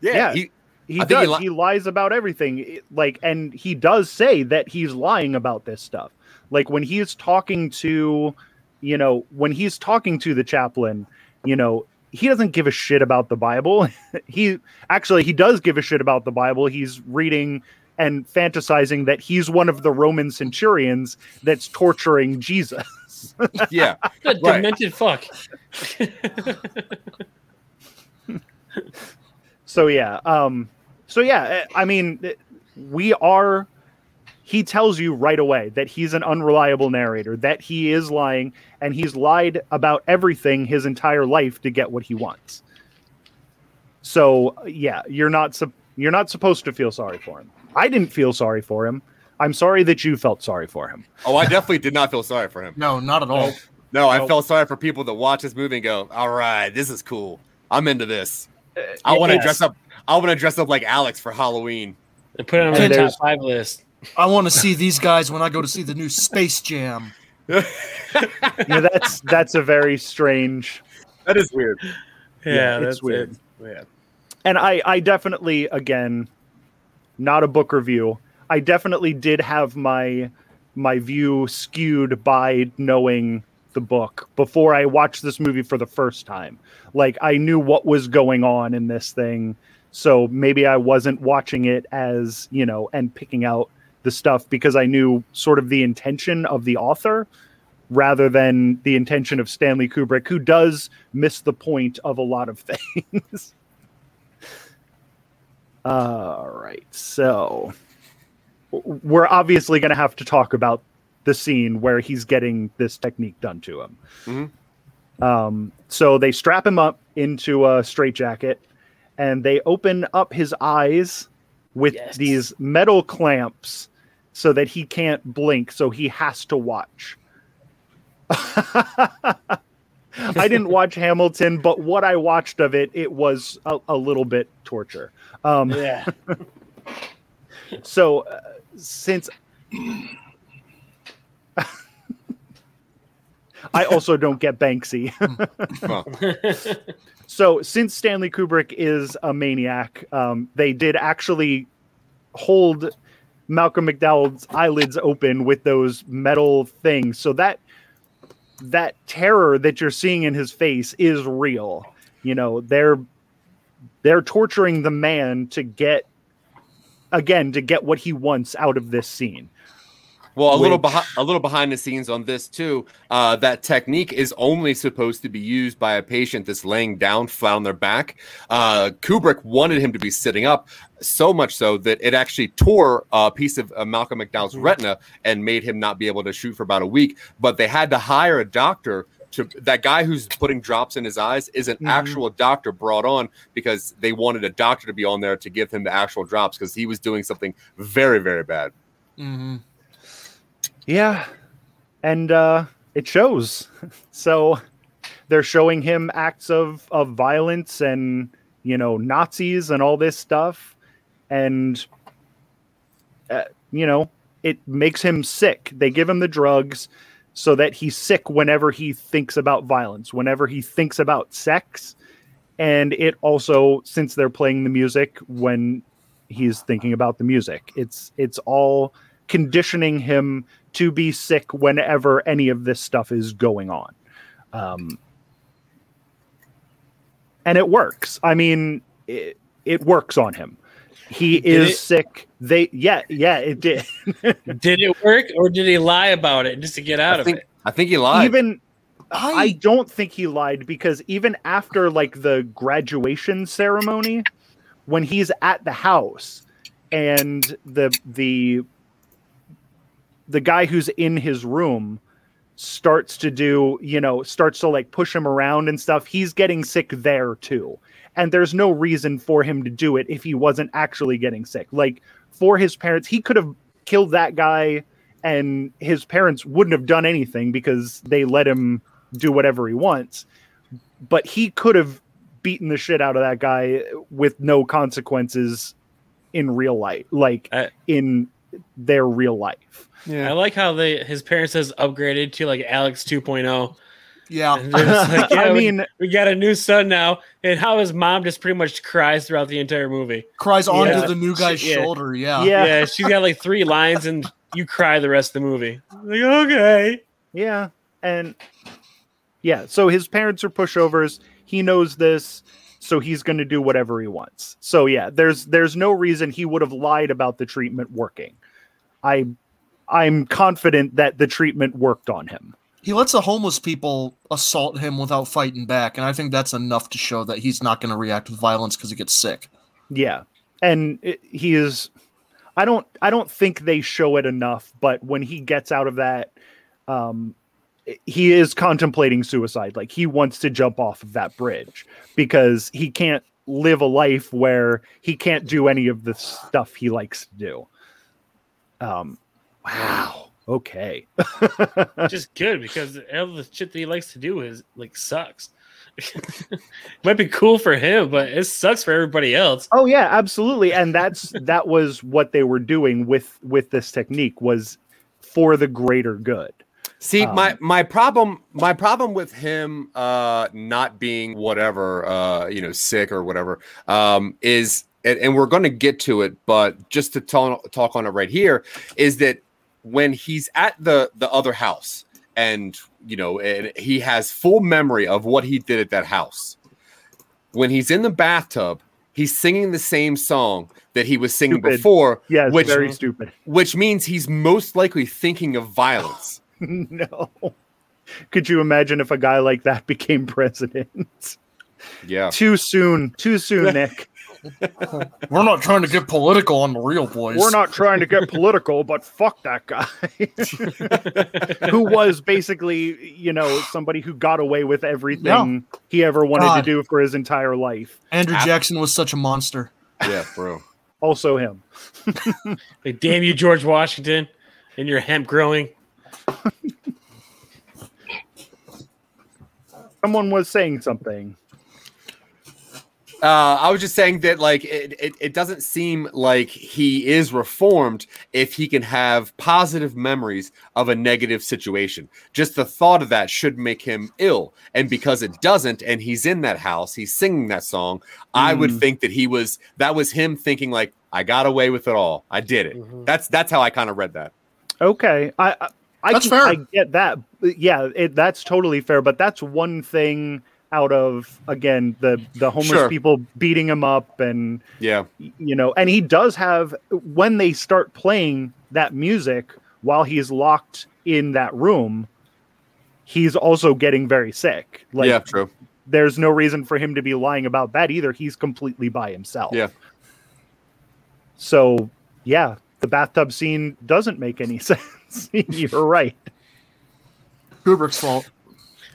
Yeah, Yeah. he, He I think he does. He, lies about everything. Like, and he does say that he's lying about this stuff. Like when he's talking to, you know, when he's talking to the chaplain, you know, he doesn't give a shit about the Bible. he actually he does give a shit about the Bible. He's reading and fantasizing that he's one of the Roman centurions that's torturing Jesus. yeah. Good Right. demented fuck. so yeah um so yeah eh, i mean eh, we are he tells you right away that he's an unreliable narrator that he is lying and he's lied about everything his entire life to get what he wants so yeah you're not sup- you're not supposed to feel sorry for him i didn't feel sorry for him i'm sorry that you felt sorry for him Oh, I definitely did not feel sorry for him. No, not at all. No, I Nope. felt sorry for people that watch this movie and go, "All right, this is cool. I'm into this. I want to yes. dress up. I want to dress up like Alex for Halloween." And put it on my top five list. I want to see these guys when I go to see the new Space Jam. yeah that's that's a very strange That is weird. Yeah, Yeah, it's that's weird. it. Yeah. and I, I definitely again not a book review i definitely did have my my view skewed by knowing the book before i watched this movie for the first time like i knew what was going on in this thing so maybe i wasn't watching it as you know and picking out the stuff because i knew sort of the intention of the author rather than the intention of stanley kubrick who does miss the point of a lot of things all right. So we're obviously going to have to talk about the scene where he's getting this technique done to him. Mhm. Um, so they strap him up into a straitjacket and they open up his eyes with Yes. these metal clamps so that he can't blink. So he has to watch. I didn't watch Hamilton, but what I watched of it, it was a, a little bit torture. Um, Yeah. so uh, since I also don't get Banksy. So since Stanley Kubrick is a maniac, um, they did actually hold Malcolm McDowell's eyelids open with those metal things. So that that terror that you're seeing in his face is real. You know, they're they're torturing the man to get again to get what he wants out of this scene. Well, a little Which- behind a little behind the scenes on this too. Uh, that technique is only supposed to be used by a patient that's laying down, flat on their back. Uh, Kubrick wanted him to be sitting up, so much so that it actually tore a piece of uh, Malcolm McDowell's retina and made him not be able to shoot for about a week. But they had to hire a doctor. To, that guy who's putting drops in his eyes is an Mhm. actual doctor brought on because they wanted a doctor to be on there to give him the actual drops because he was doing something very very bad. hmm Yeah. And uh it shows. So they're showing him acts of of violence and you know Nazis and all this stuff and uh, you know it makes him sick. They give him the drugs so that he's sick whenever he thinks about violence, whenever he thinks about sex and it also since they're playing the music when he's thinking about the music. It's it's all conditioning him to be sick whenever any of this stuff is going on. Um, and it works. I mean, it, it works on him. He Did is it? sick. They, yeah, yeah, it did. did it work or did he lie about it just to get out I of think it? I think he lied. even I I don't think he lied because even after like the graduation ceremony, when he's at the house and the the the guy who's in his room starts to do, you know, starts to like push him around and stuff, he's getting sick there too. And there's no reason for him to do it if he wasn't actually getting sick. Like for his parents, he could have killed that guy and his parents wouldn't have done anything because they let him do whatever he wants. But he could have beaten the shit out of that guy with no consequences in real life, like I- in their real life. Yeah, I like how they his parents has upgraded to like Alex 2.0. Yeah. And they're just like, yeah, I we- mean, we got a new son now, and how his mom just pretty much cries throughout the entire movie. Cries onto Yeah. the new guy's Yeah. shoulder. Yeah. Yeah. Yeah, she's got like three lines, and you cry the rest of the movie. Like, okay, Yeah. And yeah, so his parents are pushovers. He knows this, so he's going to do whatever he wants. So yeah, there's there's no reason he would have lied about the treatment working. I I'm confident that the treatment worked on him. He lets the homeless people assault him without fighting back, and I think that's enough to show that he's not going to react with violence because he gets sick. Yeah. And it, he is I don't I don't think they show it enough, but when he gets out of that um he is contemplating suicide. Like he wants to jump off of that bridge because he can't live a life where he can't do any of the stuff he likes to do. Um wow. Okay. just good because all the shit that he likes to do is like sucks. Might be cool for him, but it sucks for everybody else. Oh yeah, absolutely. And that's that was what they were doing with with this technique was for the greater good. See, Um, my my problem my problem with him uh not being whatever uh you know sick or whatever um is and, and we're going to get to it but just to talk talk on it right here is that when he's at the the other house and you know and he has full memory of what he did at that house when he's in the bathtub he's singing the same song that he was singing Stupid. before Yeah, Which- very stupid. which means he's most likely thinking of violence no. Could you imagine if a guy like that became president? yeah too soon. Too soon, Nick. We're not trying to get political on the Reel Boys. We're not trying to get political, but fuck that guy. who was basically, you know, somebody who got away with everything he ever wanted God. to do for his entire life. Andrew Ab- Jackson was such a monster. yeah bro Also him. Like, damn you, George Washington, and your hemp growing. Someone was saying something. Uh, I was just saying that, like, it, it, it doesn't seem like he is reformed if he can have positive memories of a negative situation. Just the thought of that should make him ill. And because it doesn't, and he's in that house, he's singing that song, I would Mm. think that he was, that was him thinking, like, I got away with it all. I did it. Mhm. That's, that's how I kind of read that. Okay, I I, I, That's can- fair. I get that. Yeah, it, that's totally fair. But that's one thing out of again the the homeless Sure. people beating him up and Yeah. you know and he does have when they start playing that music while he's locked in that room he's also getting very sick like yeah, true. there's no reason for him to be lying about that either he's completely by himself Yeah. so yeah the bathtub scene doesn't make any sense you're right Kubrick's fault.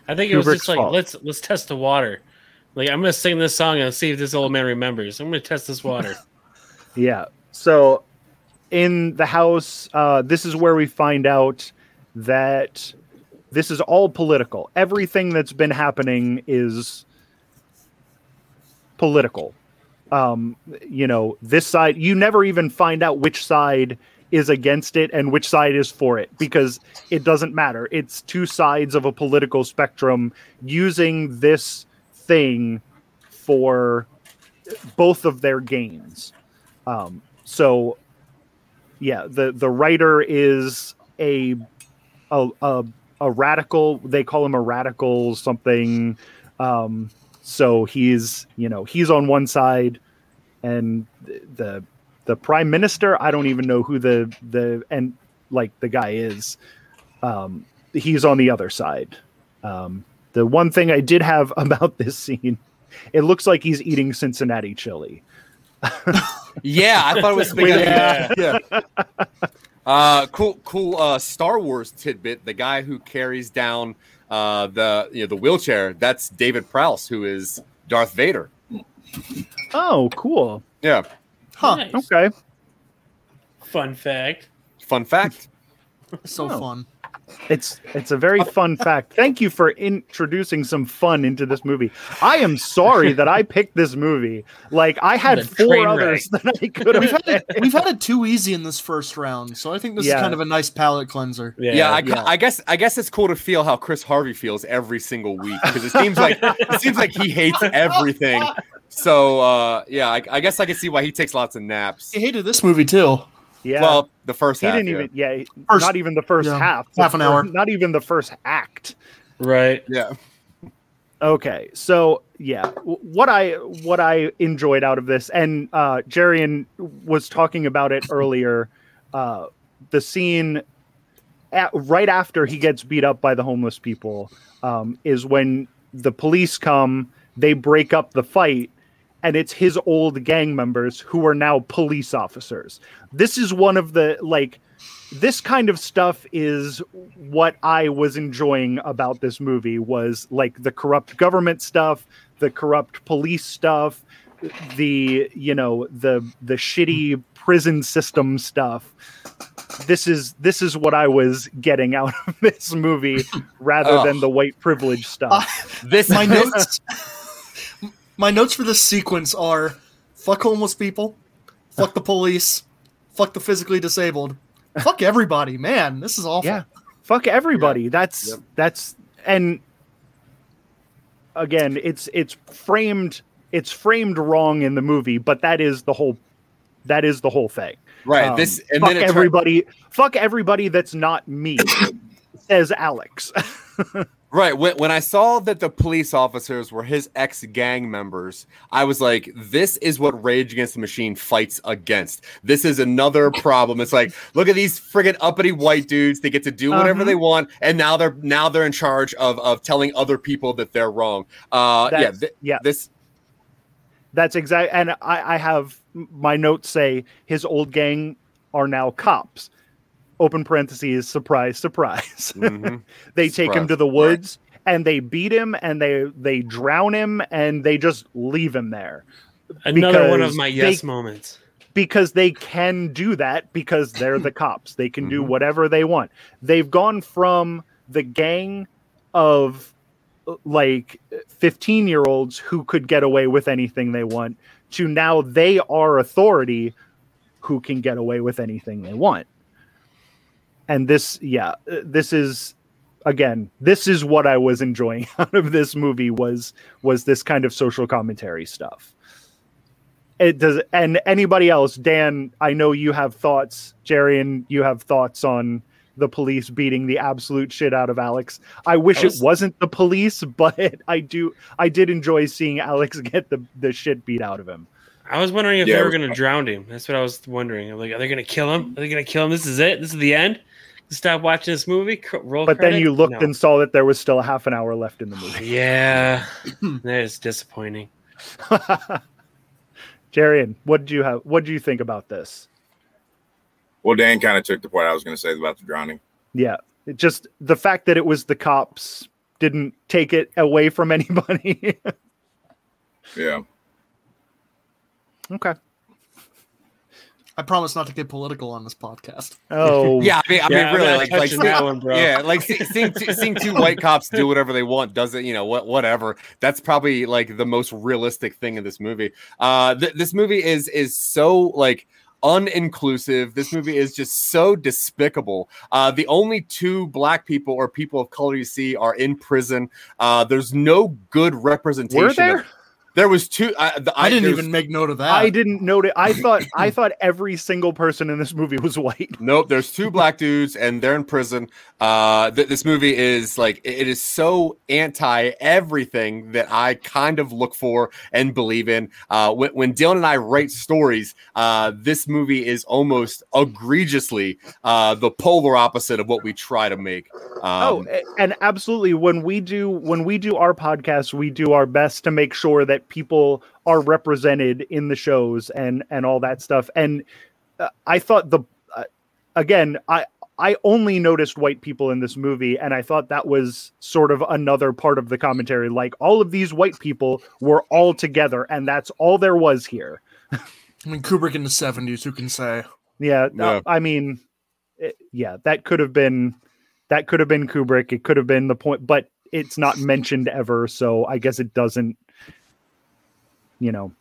I think it was Kubrick's just like fault. let's let's test the water. Like I'm gonna sing this song and see if this old man remembers. I'm gonna test this water. Yeah. So in the house, uh, this is where we find out that this is all political. Everything that's been happening is political. Um, you know, this side, you never even find out which side is against it and which side is for it because it doesn't matter. It's two sides of a political spectrum using this thing for both of their gains. Um, so, yeah, the the writer is a a a, a radical. They call him a radical something. Um, so he's you know he's on one side, and the the prime minister. I don't even know who the the and like the guy is. Um, he's on the other side. Um, the one thing I did have about this scene, it looks like he's eating Cincinnati chili. Yeah, I thought it was Wait, spaghetti. yeah. yeah. Uh, cool, cool. Uh, Star Wars tidbit: the guy who carries down uh the you know the wheelchair that's David Prowse, who is Darth Vader. Oh, cool. Yeah, Huh. Nice. Okay. Fun fact. fun fact. So Oh. fun. It's it's a very fun fact. Thank you for introducing some fun into this movie. I am sorry that I picked this movie. Like I had four train others that I could We've have. had, it, we've had it too easy in this first round, so I think this Yeah. is kind of a nice palate cleanser. Yeah. Yeah, I, yeah. I guess I guess it's cool to feel how Chris Harvey feels every single week because it seems like it seems like he hates everything. So uh, yeah, I, I guess I can see why he takes lots of naps. He hated this movie too. Yeah. Well, the first he half. didn't yeah. even yeah, he- First- not even the first yeah, half. half an fir- hour. Not even the first act. right. Yeah. Okay, so yeah, what I what I enjoyed out of this, and uh, Jerian was talking about it earlier. Uh, the scene at, right after he gets beat up by the homeless people um, is when the police come. They break up the fight, and it's his old gang members who are now police officers. This is one of the like this kind of stuff is what I was enjoying about this movie was like the corrupt government stuff, the corrupt police stuff, the you know the the shitty prison system stuff. This is this is what I was getting out of this movie rather Ugh. than the white privilege stuff. This My notes My notes for this sequence are fuck homeless people, fuck the police, fuck the physically disabled, fuck everybody. Man, this is awful. Yeah. Fuck everybody. That's Yep. that's and again, it's it's framed it's framed wrong in the movie, but that is the whole that is the whole thing. right. Um, this and fuck then it turn- everybody fuck everybody that's not me says Alex. Right. When, when I saw that the police officers were his ex gang members, I was like, this is what Rage Against the Machine fights against. This is another problem. It's like, look at these friggin' uppity white dudes. They get to do whatever Uh-huh. they want, and now they're now they're in charge of of telling other people that they're wrong. Uh yeah, th- yeah. this That's exact and I, I have my notes say his old gang are now cops. Open parentheses, surprise, surprise. mhm. they take him to the woods and they beat him and they they drown him and they just leave him there Another one of Because my they- yes moments. because they can do that because they're the cops they can do Mhm. whatever they want they've gone from the gang of like 15 year olds who could get away with anything they want to now they are authority who can get away with anything they want and this yeah uh, this is again this is what i was enjoying out of this movie was was this kind of social commentary stuff it does and anybody else dan i know you have thoughts jerry and you have thoughts on the police beating the absolute shit out of alex i wish I was- it wasn't the police but i do i did enjoy seeing alex get the, the shit beat out of him I was wondering if Yeah, they were going to drown him. That's what I was wondering. I'm like, are they going to kill him? Are they going to kill him? This is it. This is the end. Stop watching this movie. Cr- Roll. but then you looked No. and saw that there was still a half an hour left in the movie Yeah, that is disappointing. Jarian, what did you have what do you think about this Well, Dan kind of took the point I was going to say about the drowning. yeah it just the fact that it was the cops didn't take it away from anybody Yeah. okay I promise not to get political on this podcast. oh yeah, I mean, I Yeah, mean, really, like, like, that one, bro. yeah, like see, seeing two, seeing two white cops do whatever they want doesn't, you know, what, whatever. That's probably like the most realistic thing in this movie. Uh, th- this movie is is so like uninclusive. This movie is just so despicable. Uh, the only two black people or people of color you see are in prison. Uh, there's no good representation. were of- there there was two. I, the, I, didn't there's- even make note of that. I didn't notice. I thought I thought every single person in this movie was white. Nope, there's two black dudes and they're in prison. Uh, th- this movie is like it it is so anti everything that I kind of look for and believe in. Uh, when, when Dylan and I write stories, uh, this movie is almost egregiously uh, the polar opposite of what we try to make. oh, Um, a- and absolutely. When we do when we do our podcast, we do our best to make sure that people are represented in the shows and and all that stuff. And uh, I thought the uh, again, I I only noticed white people in this movie, and I thought that was sort of another part of the commentary. Like all of these white people were all together, and that's all there was here. I mean, Kubrick in the seventies. Who can say? Yeah, uh, I mean, it- yeah, that could have been that could have been Kubrick. It could have been the point, but it's not mentioned ever, so I guess it doesn't. You know,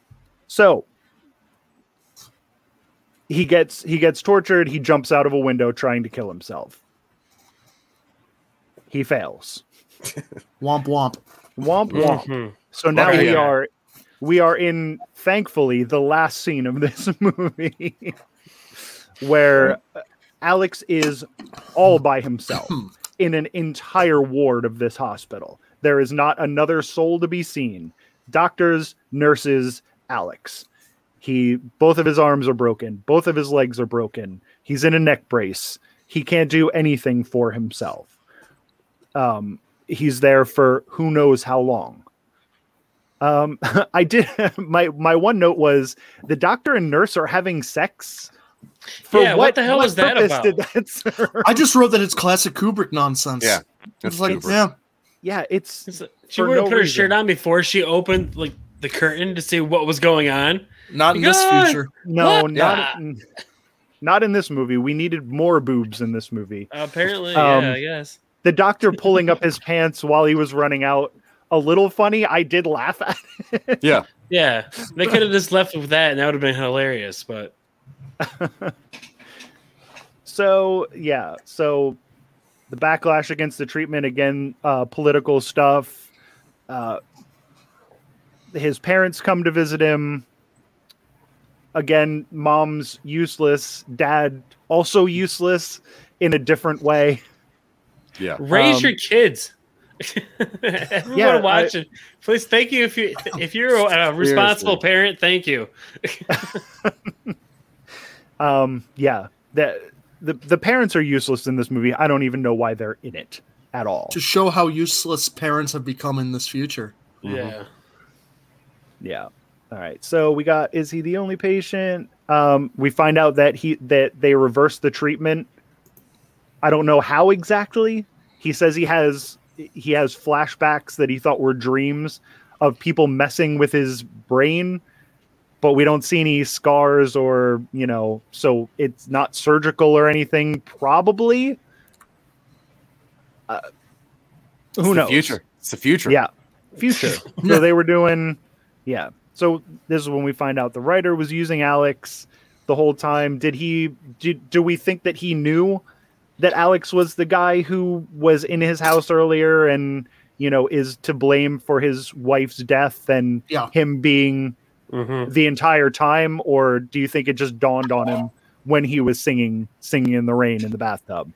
so he gets he gets tortured. He jumps out of a window trying to kill himself. He fails. Womp womp. Womp womp. Mhm. So now Okay, we yeah. are we are in thankfully the last scene of this movie where Alex is all by himself in an entire ward of this hospital. There is not another soul to be seen. Doctors, nurses, Alex. He both of his arms are broken, both of his legs are broken. He's in a neck brace. He can't do anything for himself. Um he's there for who knows how long. Um, I did my my one note was the doctor and nurse are having sex. Yeah, what the hell was that about? Did that serve? I just wrote that it's classic Kubrick nonsense. Yeah, It's like, Kubrick. yeah, yeah, it's It's She For would have no put her reason. shirt on before she opened like the curtain to see what was going on. not in this God! future. no, What? not not in this movie. We needed more boobs in this movie. Apparently, Um, yeah, I guess. The doctor pulling up his pants while he was running out. A little funny. I did laugh at it. Yeah. Yeah, they could have just left with that, and that would have been hilarious. But So yeah, so the backlash against the treatment again, uh, political stuff. Uh, his parents come to visit him. Again, mom's useless. Dad also useless in a different way. Yeah. raise Um, your kids. Everyone Yeah, I- watching, please. Thank you if you if you're a responsible Seriously. parent. Thank you. Um, yeah, the, the the parents are useless in this movie. I don't even know why they're in it at all. To show how useless parents have become in this future. Yeah. Yeah. All right. So we got is he the only patient? Um, we find out that he that they reverse the treatment. I don't know how exactly. He says he has he has flashbacks that he thought were dreams of people messing with his brain, but we don't see any scars or, you know, so it's not surgical or anything probably. Uh, It's who the knows? Future. It's the future. Yeah, future. so they were doing, yeah. So this is when we find out the writer was using Alex the whole time. Did he? Did do we think that he knew that Alex was the guy who was in his house earlier and you know is to blame for his wife's death and Yeah. him being hmm the entire time, or do you think it just dawned on him when he was singing singing in the rain in the bathtub?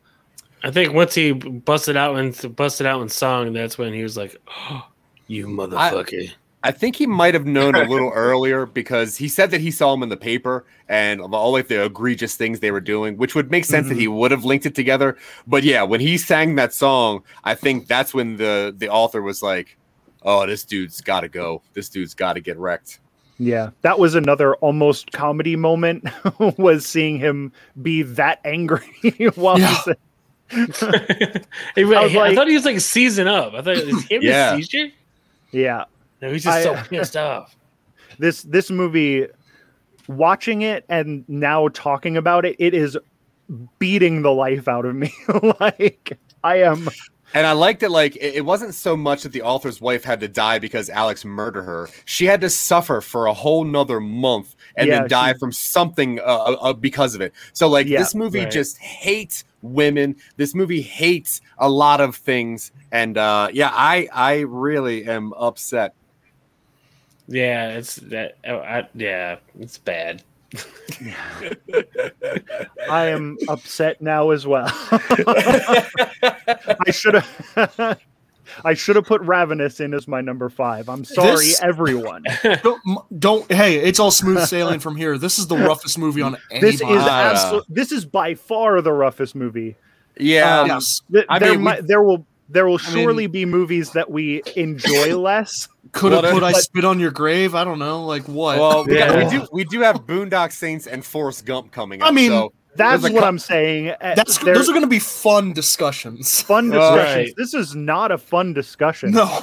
I think once he busted out and busted out in song, that's when he was like, oh, "You motherfucker." I think he might have known a little earlier because he said that he saw him in the paper and all like the egregious things they were doing, which would make sense that he would have linked it together. But yeah, when he sang that song, I think that's when the the author was like, "Oh, this dude's got to go. This dude's got to get wrecked." Yeah, that was another almost comedy moment. was seeing him be that angry while Yeah. he said, I was I thought he was like season up. I thought it was him Yeah. with seizure. "Yeah, No, he's just so pissed off. this this movie." Watching it and now talking about it, it is beating the life out of me. like I am, And I liked it. Like it, wasn't so much that the author's wife had to die because Alex murdered her. She had to suffer for a whole nother month and Yeah, then die she- from something uh, uh, uh, because of it. So like Yeah, this movie right. just hates women. This movie hates a lot of things. And uh, yeah, I I really am upset. Yeah, it's that. Oh, I, yeah, it's bad. I am upset now as well. I should have. I should have put Ravenous in as my number five. I'm sorry, This- everyone. Don't, don't. Hey, it's all smooth sailing from here. This is the roughest movie on anybody. This is Ah. absolute. This is by far the roughest movie. Yeah, Um, yes. Th- I there, mean, we- there will there will I mean- surely be movies that we enjoy less. Could have put I spit on your grave. I don't know. Like what? well, we, got- we do we do have Boondock Saints and Forrest Gump coming up. I mean, so That's what cou- I'm saying. Uh, That's there- those are going to be fun discussions. fun discussions. right. This is not a fun discussion. No,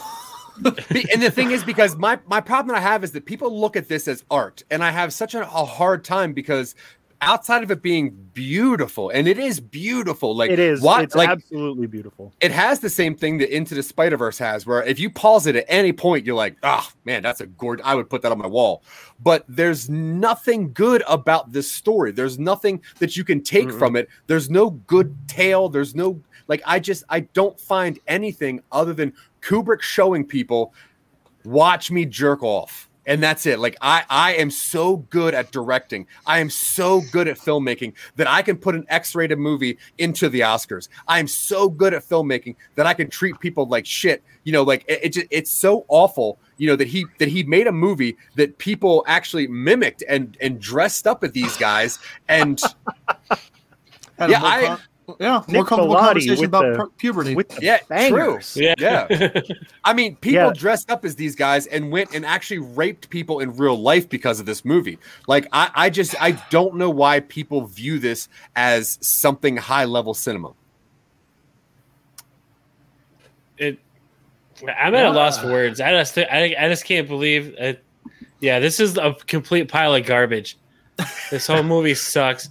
and the thing is because my my problem that I have is that people look at this as art, and I have such a, a hard time because outside of it being beautiful, and it is beautiful, like it is. what It's like absolutely beautiful. it has the same thing that Into the Spider Verse has, where if you pause it at any point, you're like, ah, man, that's a gorgeous. I would put that on my wall. But there's nothing good about this story. There's nothing that you can take Mm-mm. from it. There's no good tale. There's no like. I just I don't find anything other than Kubrick showing people, watch me jerk off. And that's it. Like I, I am so good at directing. I am so good at filmmaking that I can put an X-rated movie into the Oscars. I am so good at filmmaking that I can treat people like shit. You know, like it, it just, it's so awful. You know that he that he made a movie that people actually mimicked and and dressed up at these guys. And Yeah, I- yeah, Nick more comfortable Bellotti conversation about the- puberty. With the yeah, bangers. true. Yeah. Yeah. I mean, people Yeah. dressed up as these guys and went and actually raped people in real life because of this movie. Like, I, I just, I don't know why people view this as something high level cinema. it I'm at a loss for words. I just I, I just can't believe it. Yeah, this is a complete pile of garbage. This whole movie sucks.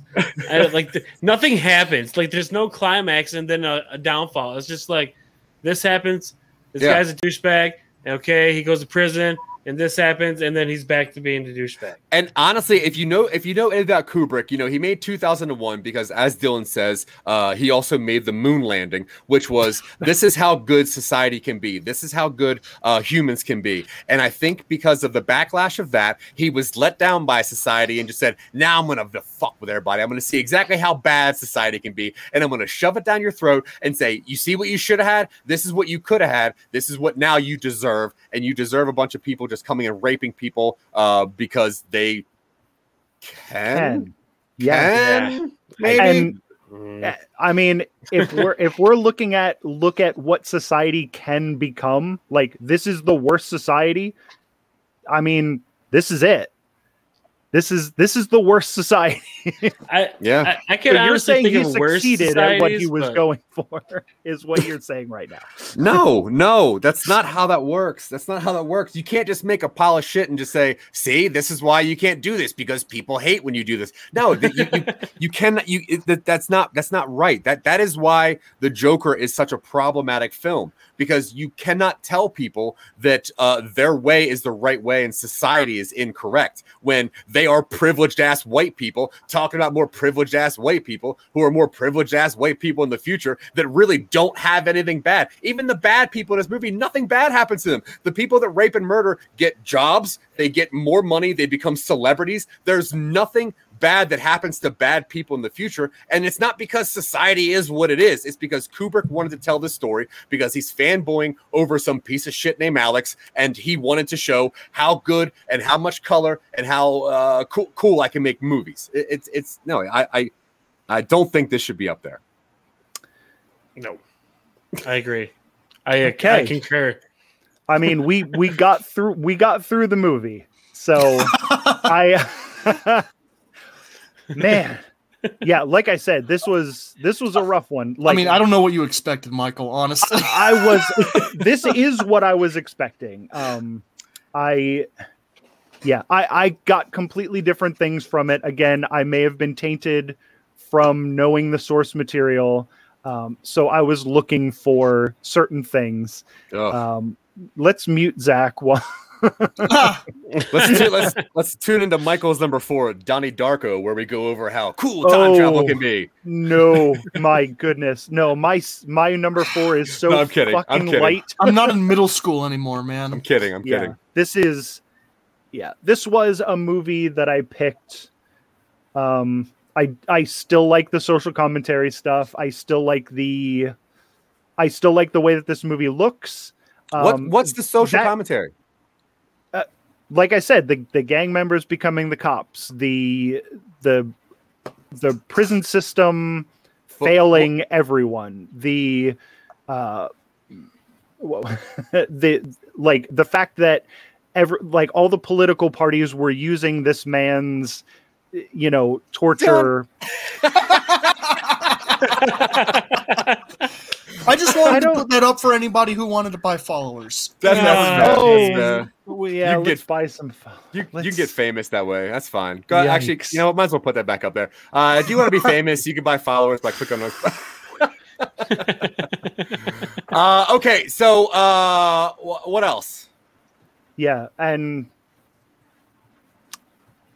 I, like th- nothing happens. Like there's no climax and then a, a downfall. It's just like this happens. This Yeah. guy's a douchebag. Okay, he goes to prison, and this happens, and then he's back to being the douchebag. And honestly, if you know if you know anything about Kubrick, you know he made 2001 because, as Dylan says, uh, he also made the moon landing, which was this is how good society can be. This is how good uh, humans can be. And I think because of the backlash of that, he was let down by society and just said, "Now I'm gonna fuck with everybody. I'm gonna see exactly how bad society can be, and I'm gonna shove it down your throat and say, you see what you should have had. This is what you could have had. This is what now you deserve, and you deserve a bunch of people just coming and raping people uh, because they can." Ken. Yeah. Can? Maybe. And Mm. I mean, if we're if we're looking at look at what society can become, like this is the worst society. I mean, this is it. This is this is the worst society. I, yeah. I, I So you're saying think he of succeeded at what he was but- going for, is what you're saying right now. No, no, that's not how that works. That's not how that works. You can't just make a pile of shit and just say, "See, this is why you can't do this because people hate when you do this." No, that you, you, you cannot. You it, that, that's not that's not right. That that is why the Joker is such a problematic film because you cannot tell people that uh, their way is the right way and society is incorrect when they are privileged ass white people talking about more privileged ass white people who are more privileged ass white people in the future that really don't have anything bad. Even the bad people in this movie, nothing bad happens to them. The people that rape and murder get jobs, they get more money, they become celebrities. There's nothing bad that happens to bad people in the future. And it's not because society is what it is. It's because Kubrick wanted to tell this story because he's fanboying over some piece of shit named Alex. And he wanted to show how good and how much color and how uh, cool, cool I can make movies. It- it's, it's, no, I, I, I don't think this should be up there. No, I agree. I, Okay. I concur. I mean, we we got through we got through the movie. So I man. Yeah, like I said, this was this was a rough one. Like I mean, I don't know what you expected, Michael. Honestly, I was this is what I was expecting. Um I yeah, I I got completely different things from it. Again, I may have been tainted from knowing the source material. Um so I was looking for certain things. Ugh. Um let's mute Zach while let's, tu- let's let's tune into Michael's number four, Donnie Darko, where we go over how cool time travel Oh. can be. No, my goodness. No, my my number 4 is so No, I'm kidding. I'm fucking kidding. light. I'm not in middle school anymore, man. I'm kidding. I'm yeah kidding. this is yeah this was a movie that i picked um i i still like the social commentary stuff i still like the i still like the way that this movie looks what Um, what's the social that- commentary? Like i said the the gang members becoming the cops the the the prison system Fo- failing everyone the uh the like the fact that every like all the political parties were using this man's you know, torture. I just I wanted to put that up for anybody who wanted to buy followers. That's, Yeah. that's, Oh, that's, uh, Well, You yeah, can let's get- buy some. fo- You, you let's- can get famous that way. That's fine. Go, actually, you know what? Might as well put that back up there. Uh, if you want to be famous, you can buy followers by clicking on. uh, okay, so uh, wh- what else? Yeah, and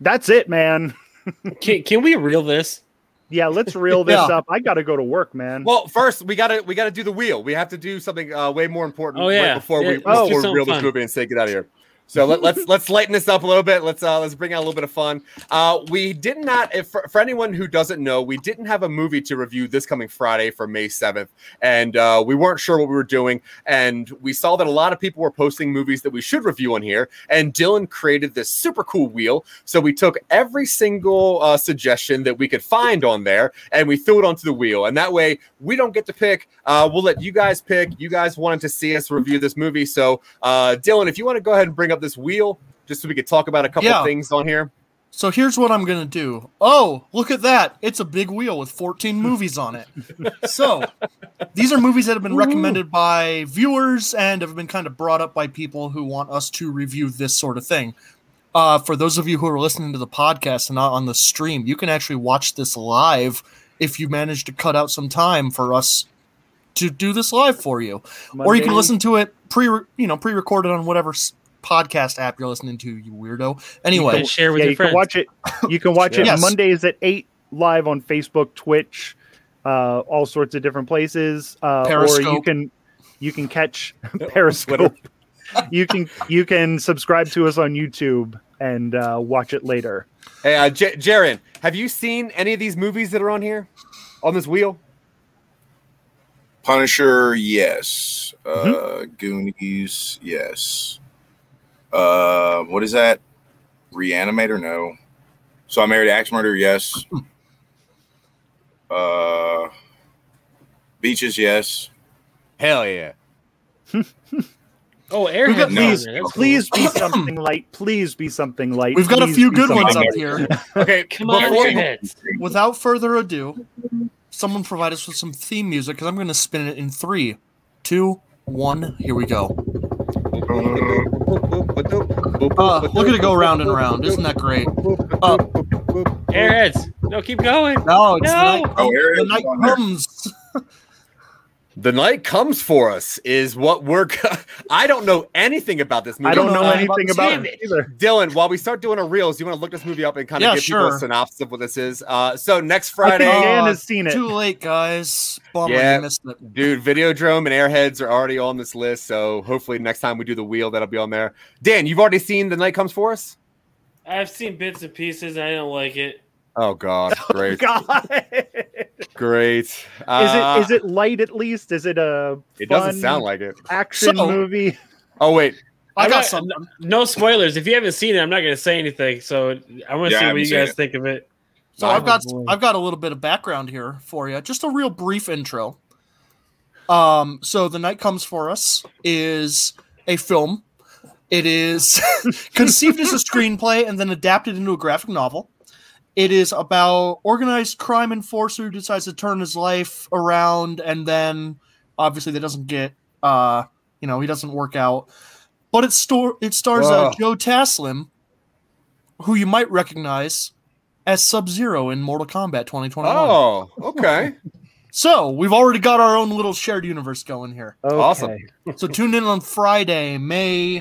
that's it, man. can, can we reel this? Yeah, let's reel this Yeah. up. I got to go to work, man. Well, first we gotta we gotta do the wheel. We have to do something uh, way more important Oh, right yeah. before Yeah, we let's before do we something reel this movie and say get out of here. So let, let's let's lighten this up a little bit. Let's uh let's bring out a little bit of fun. Uh, we did not, if for, for anyone who doesn't know, we didn't have a movie to review this coming Friday for May seventh, and uh, we weren't sure what we were doing. And we saw that a lot of people were posting movies that we should review on here. And Dylan created this super cool wheel. So we took every single uh, suggestion that we could find on there, and we threw it onto the wheel. And that way, we don't get to pick. Uh, we'll let you guys pick. You guys wanted to see us review this movie, so uh, Dylan, if you want to go ahead and bring up this wheel, just so we could talk about a couple Yeah. things on here. So here's what I'm gonna do. Oh, look at that! It's a big wheel with 14 movies on it. So these are movies that have been recommended by viewers and have been kind of brought up by people who want us to review this sort of thing. Uh, for those of you who are listening to the podcast and not on the stream, you can actually watch this live if you manage to cut out some time for us to do this live for you or you can listen to it pre you know pre-recorded on whatever s- podcast app you're listening to you weirdo anyway And share with yeah, your you friends. can watch it. You can watch it Yes. Mondays at eight live on Facebook, Twitch, uh, all sorts of different places. Uh, or you can you can catch Periscope. you can you can subscribe to us on YouTube and uh, watch it later. Hey, uh, J- Jaren, have you seen any of these movies that are on here on this wheel? Punisher, yes. Uh, Mm-hmm. Goonies, yes. Uh, what is that? Reanimator, no. So I married Axe Murder, yes. Uh, Beaches, yes. Hell yeah! Oh, Airhead. No. Please, That's please be something light. Please be something light. we've got a few good ones something up here Okay, Come on, before- Airheads. without further ado someone provide us with some theme music because i'm going to spin it in three two one here we go uh, look at it go round and round isn't that great uh, Airheads. No, keep going. no it's No. the night, Oh, the night is on there. comes The night comes for us is what we're. I don't know anything about this movie. I don't know know anything about about it either. Dylan, while we start doing our reels, you want to look this movie up and kind of Yeah, give people a synopsis of what this is. Uh, so next I Friday, think Dan Uh, has seen it. too late guys bummer Yeah. you missed it dude, Videodrome and Airheads are already on this list. So hopefully next time we do the wheel, that'll be on there. Dan, you've already seen The Night Comes for Us. I've seen bits and pieces. I don't like it. Oh God, great, God. is great. Uh, it is it light at least? Is it a It doesn't sound like it. action So- movie? Oh wait, i I'm got not- something No spoilers. If you haven't seen it, I'm not going to say anything. So I want to Yeah, see what you guys it. think of it. So Oh, I've got boy. I've got a little bit of background here for you. Just a real brief intro. Um, so the night comes for us is a film. It is conceived as a screenplay and then adapted into a graphic novel. It is about organized crime enforcer who decides to turn his life around, and then obviously that doesn't get uh, you know, he doesn't work out. But it store it stars uh, Joe Taslim, who you might recognize as Sub Zero in Mortal Kombat 2021. oh, okay. So we've already got our own little shared universe going here. Okay. Awesome. So tune in on Friday, May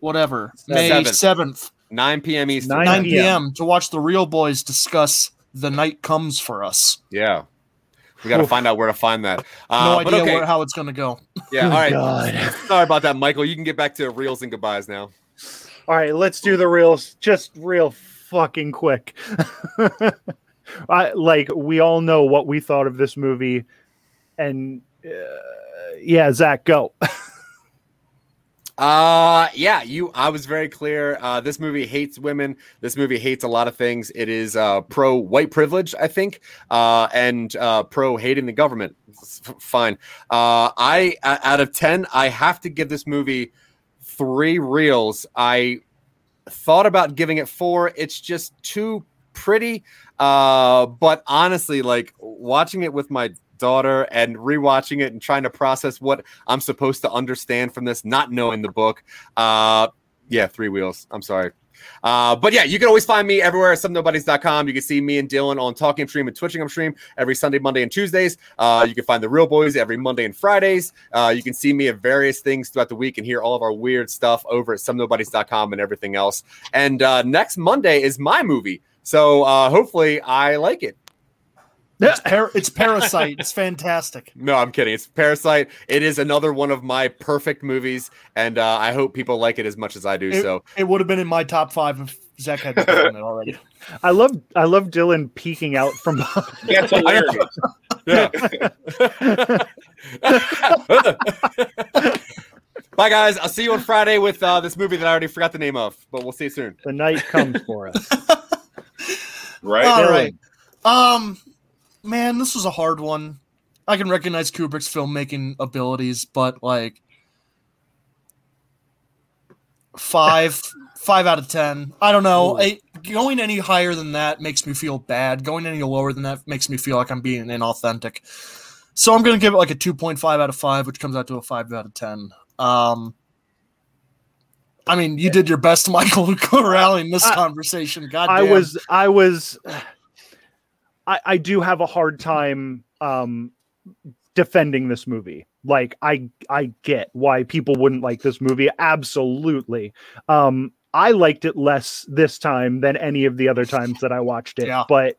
whatever, May Seventh. 7th, 9 p.m. Eastern. 9 9 p.m. p.m. to watch the Reel Boys discuss The Night Comes for Us. Yeah. We got to find out where to find that. No Uh, but idea okay. where, how it's going to go. Yeah. Oh, All right. God. Sorry about that, Michael. You can get back to reels and goodbyes now. All right, let's do the reels just real fucking quick. I like we all know what we thought of this movie, and uh, yeah, Zach, go. Uh yeah, you I was very clear. Uh this movie hates women. This movie hates a lot of things. It is uh pro white privilege, I think, uh and uh pro hating the government. Fine. Uh I out of 10, I have to give this movie 3 reels. I thought about giving it 4. It's just too pretty. Uh, but honestly, like watching it with my daughter and rewatching it and trying to process what I'm supposed to understand from this, not knowing the book. Uh, yeah, three wheels. I'm sorry. Uh, but yeah, you can always find me everywhere at somenobodies.com. You can see me and Dylan on Talking Stream and Twitching Stream every Sunday, Monday, and Tuesdays. Uh, you can find the Reel Boys every Monday and Fridays. Uh, you can see me at various things throughout the week and hear all of our weird stuff over at somenobodies.com and everything else. And uh, next Monday is my movie. So uh, hopefully I like it. It's, par- it's Parasite. It's fantastic. No, I'm kidding. It's Parasite. It is another one of my perfect movies, and uh, I hope people like it as much as I do. It, so it would have been in my top five if Zach had done it already. I love I love Dylan peeking out from. That's hilarious. yeah. Bye, guys. I'll see you on Friday with uh, this movie that I already forgot the name of, but we'll see you soon. the night comes for us. right? All right. Um, man, this was a hard one. I can recognize Kubrick's filmmaking abilities, but like five, five out of ten. I don't know. I, going any higher than that makes me feel bad. Going any lower than that makes me feel like I'm being inauthentic. So I'm gonna give it like a two point five out of five, which comes out to a five out of ten. Um. I mean, you did your best, Michael, corralling this I- conversation. God, I was I was I, I do have a hard time um defending this movie. Like I I get why people wouldn't like this movie. Absolutely. Um I liked it less this time than any of the other times that I watched it. Yeah. But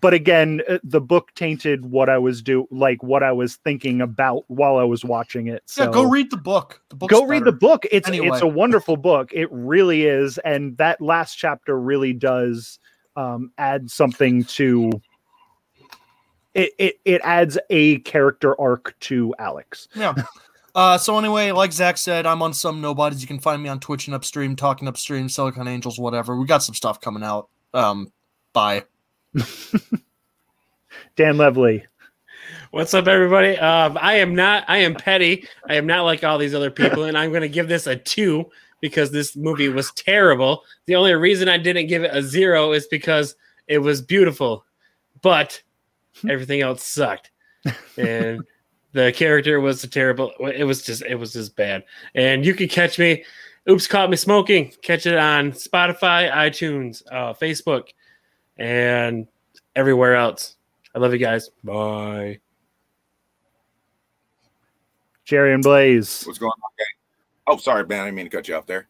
but again, uh, the book tainted what I was do like what I was thinking about while I was watching it. So Yeah, go read the book. The book's go read the book it's Anyway. it's a wonderful book it really is and that last chapter really does um add something to it it, it adds a character arc to alex Yeah. Uh, so anyway, like Zach said, I'm on some nobodies. You can find me on Twitch and Upstream, Talking Upstream, Silicon Angels, whatever. We got some stuff coming out. Um, bye. dan levely What's up, everybody? Um, I am not. I am petty. I am not like all these other people, and I'm going to give this a two because this movie was terrible. The only reason I didn't give it a zero is because it was beautiful, but everything else sucked, and the character was terrible. It was just. It was just bad. And you can catch me. Oops, caught me smoking. Catch it on Spotify, iTunes, uh, Facebook, and everywhere else. I love you guys. Bye. jerry and blaze What's going on? gang? Oh, sorry, man. I didn't mean to cut you off there.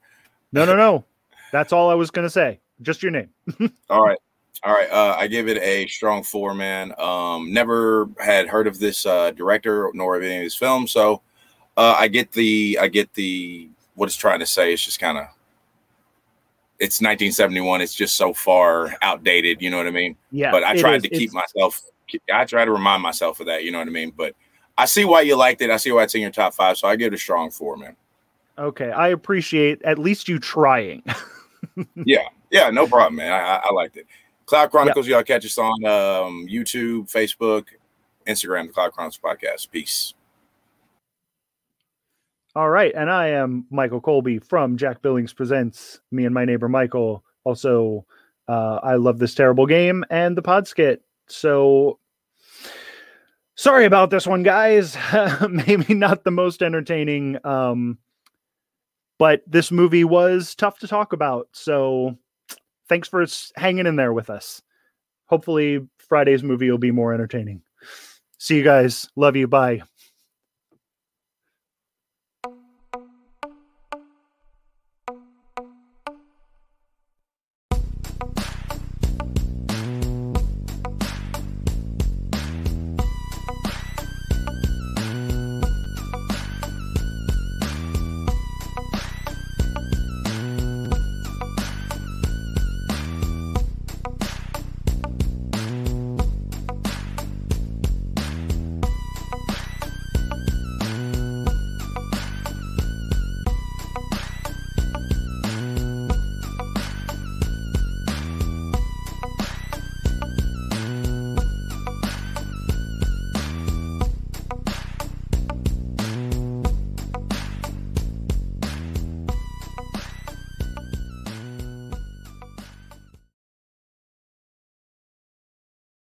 no no no that's all i was gonna say just your name All right. All right. Uh, I give it a strong four, man. Um, never had heard of this uh, director nor of any of his films, so uh, I get the I get the what it's trying to say. It's just kind of it's 1971. It's just so far outdated. You know what I mean? yeah but I tried is. to keep It's- myself. I try to remind myself of that. You know what I mean? But I see why you liked it. I see why it's in your top five. So I give it a strong four, man. Okay i appreciate at least you trying Yeah, yeah, no problem, man. I, I, liked it. Cloud Chronicles, y'all catch us on um, YouTube, Facebook, Instagram, the Cloud Chronicles podcast. Peace. All right, and I am Michael Colby from Jack Billings Presents. Me and my neighbor Michael. Also, uh, I love this terrible game and the Podskit. So, sorry about this one, guys. Maybe not the most entertaining, um, but this movie was tough to talk about. So, thanks for hanging in there with us. Hopefully, Friday's movie will be more entertaining. See you guys. Love you. Bye.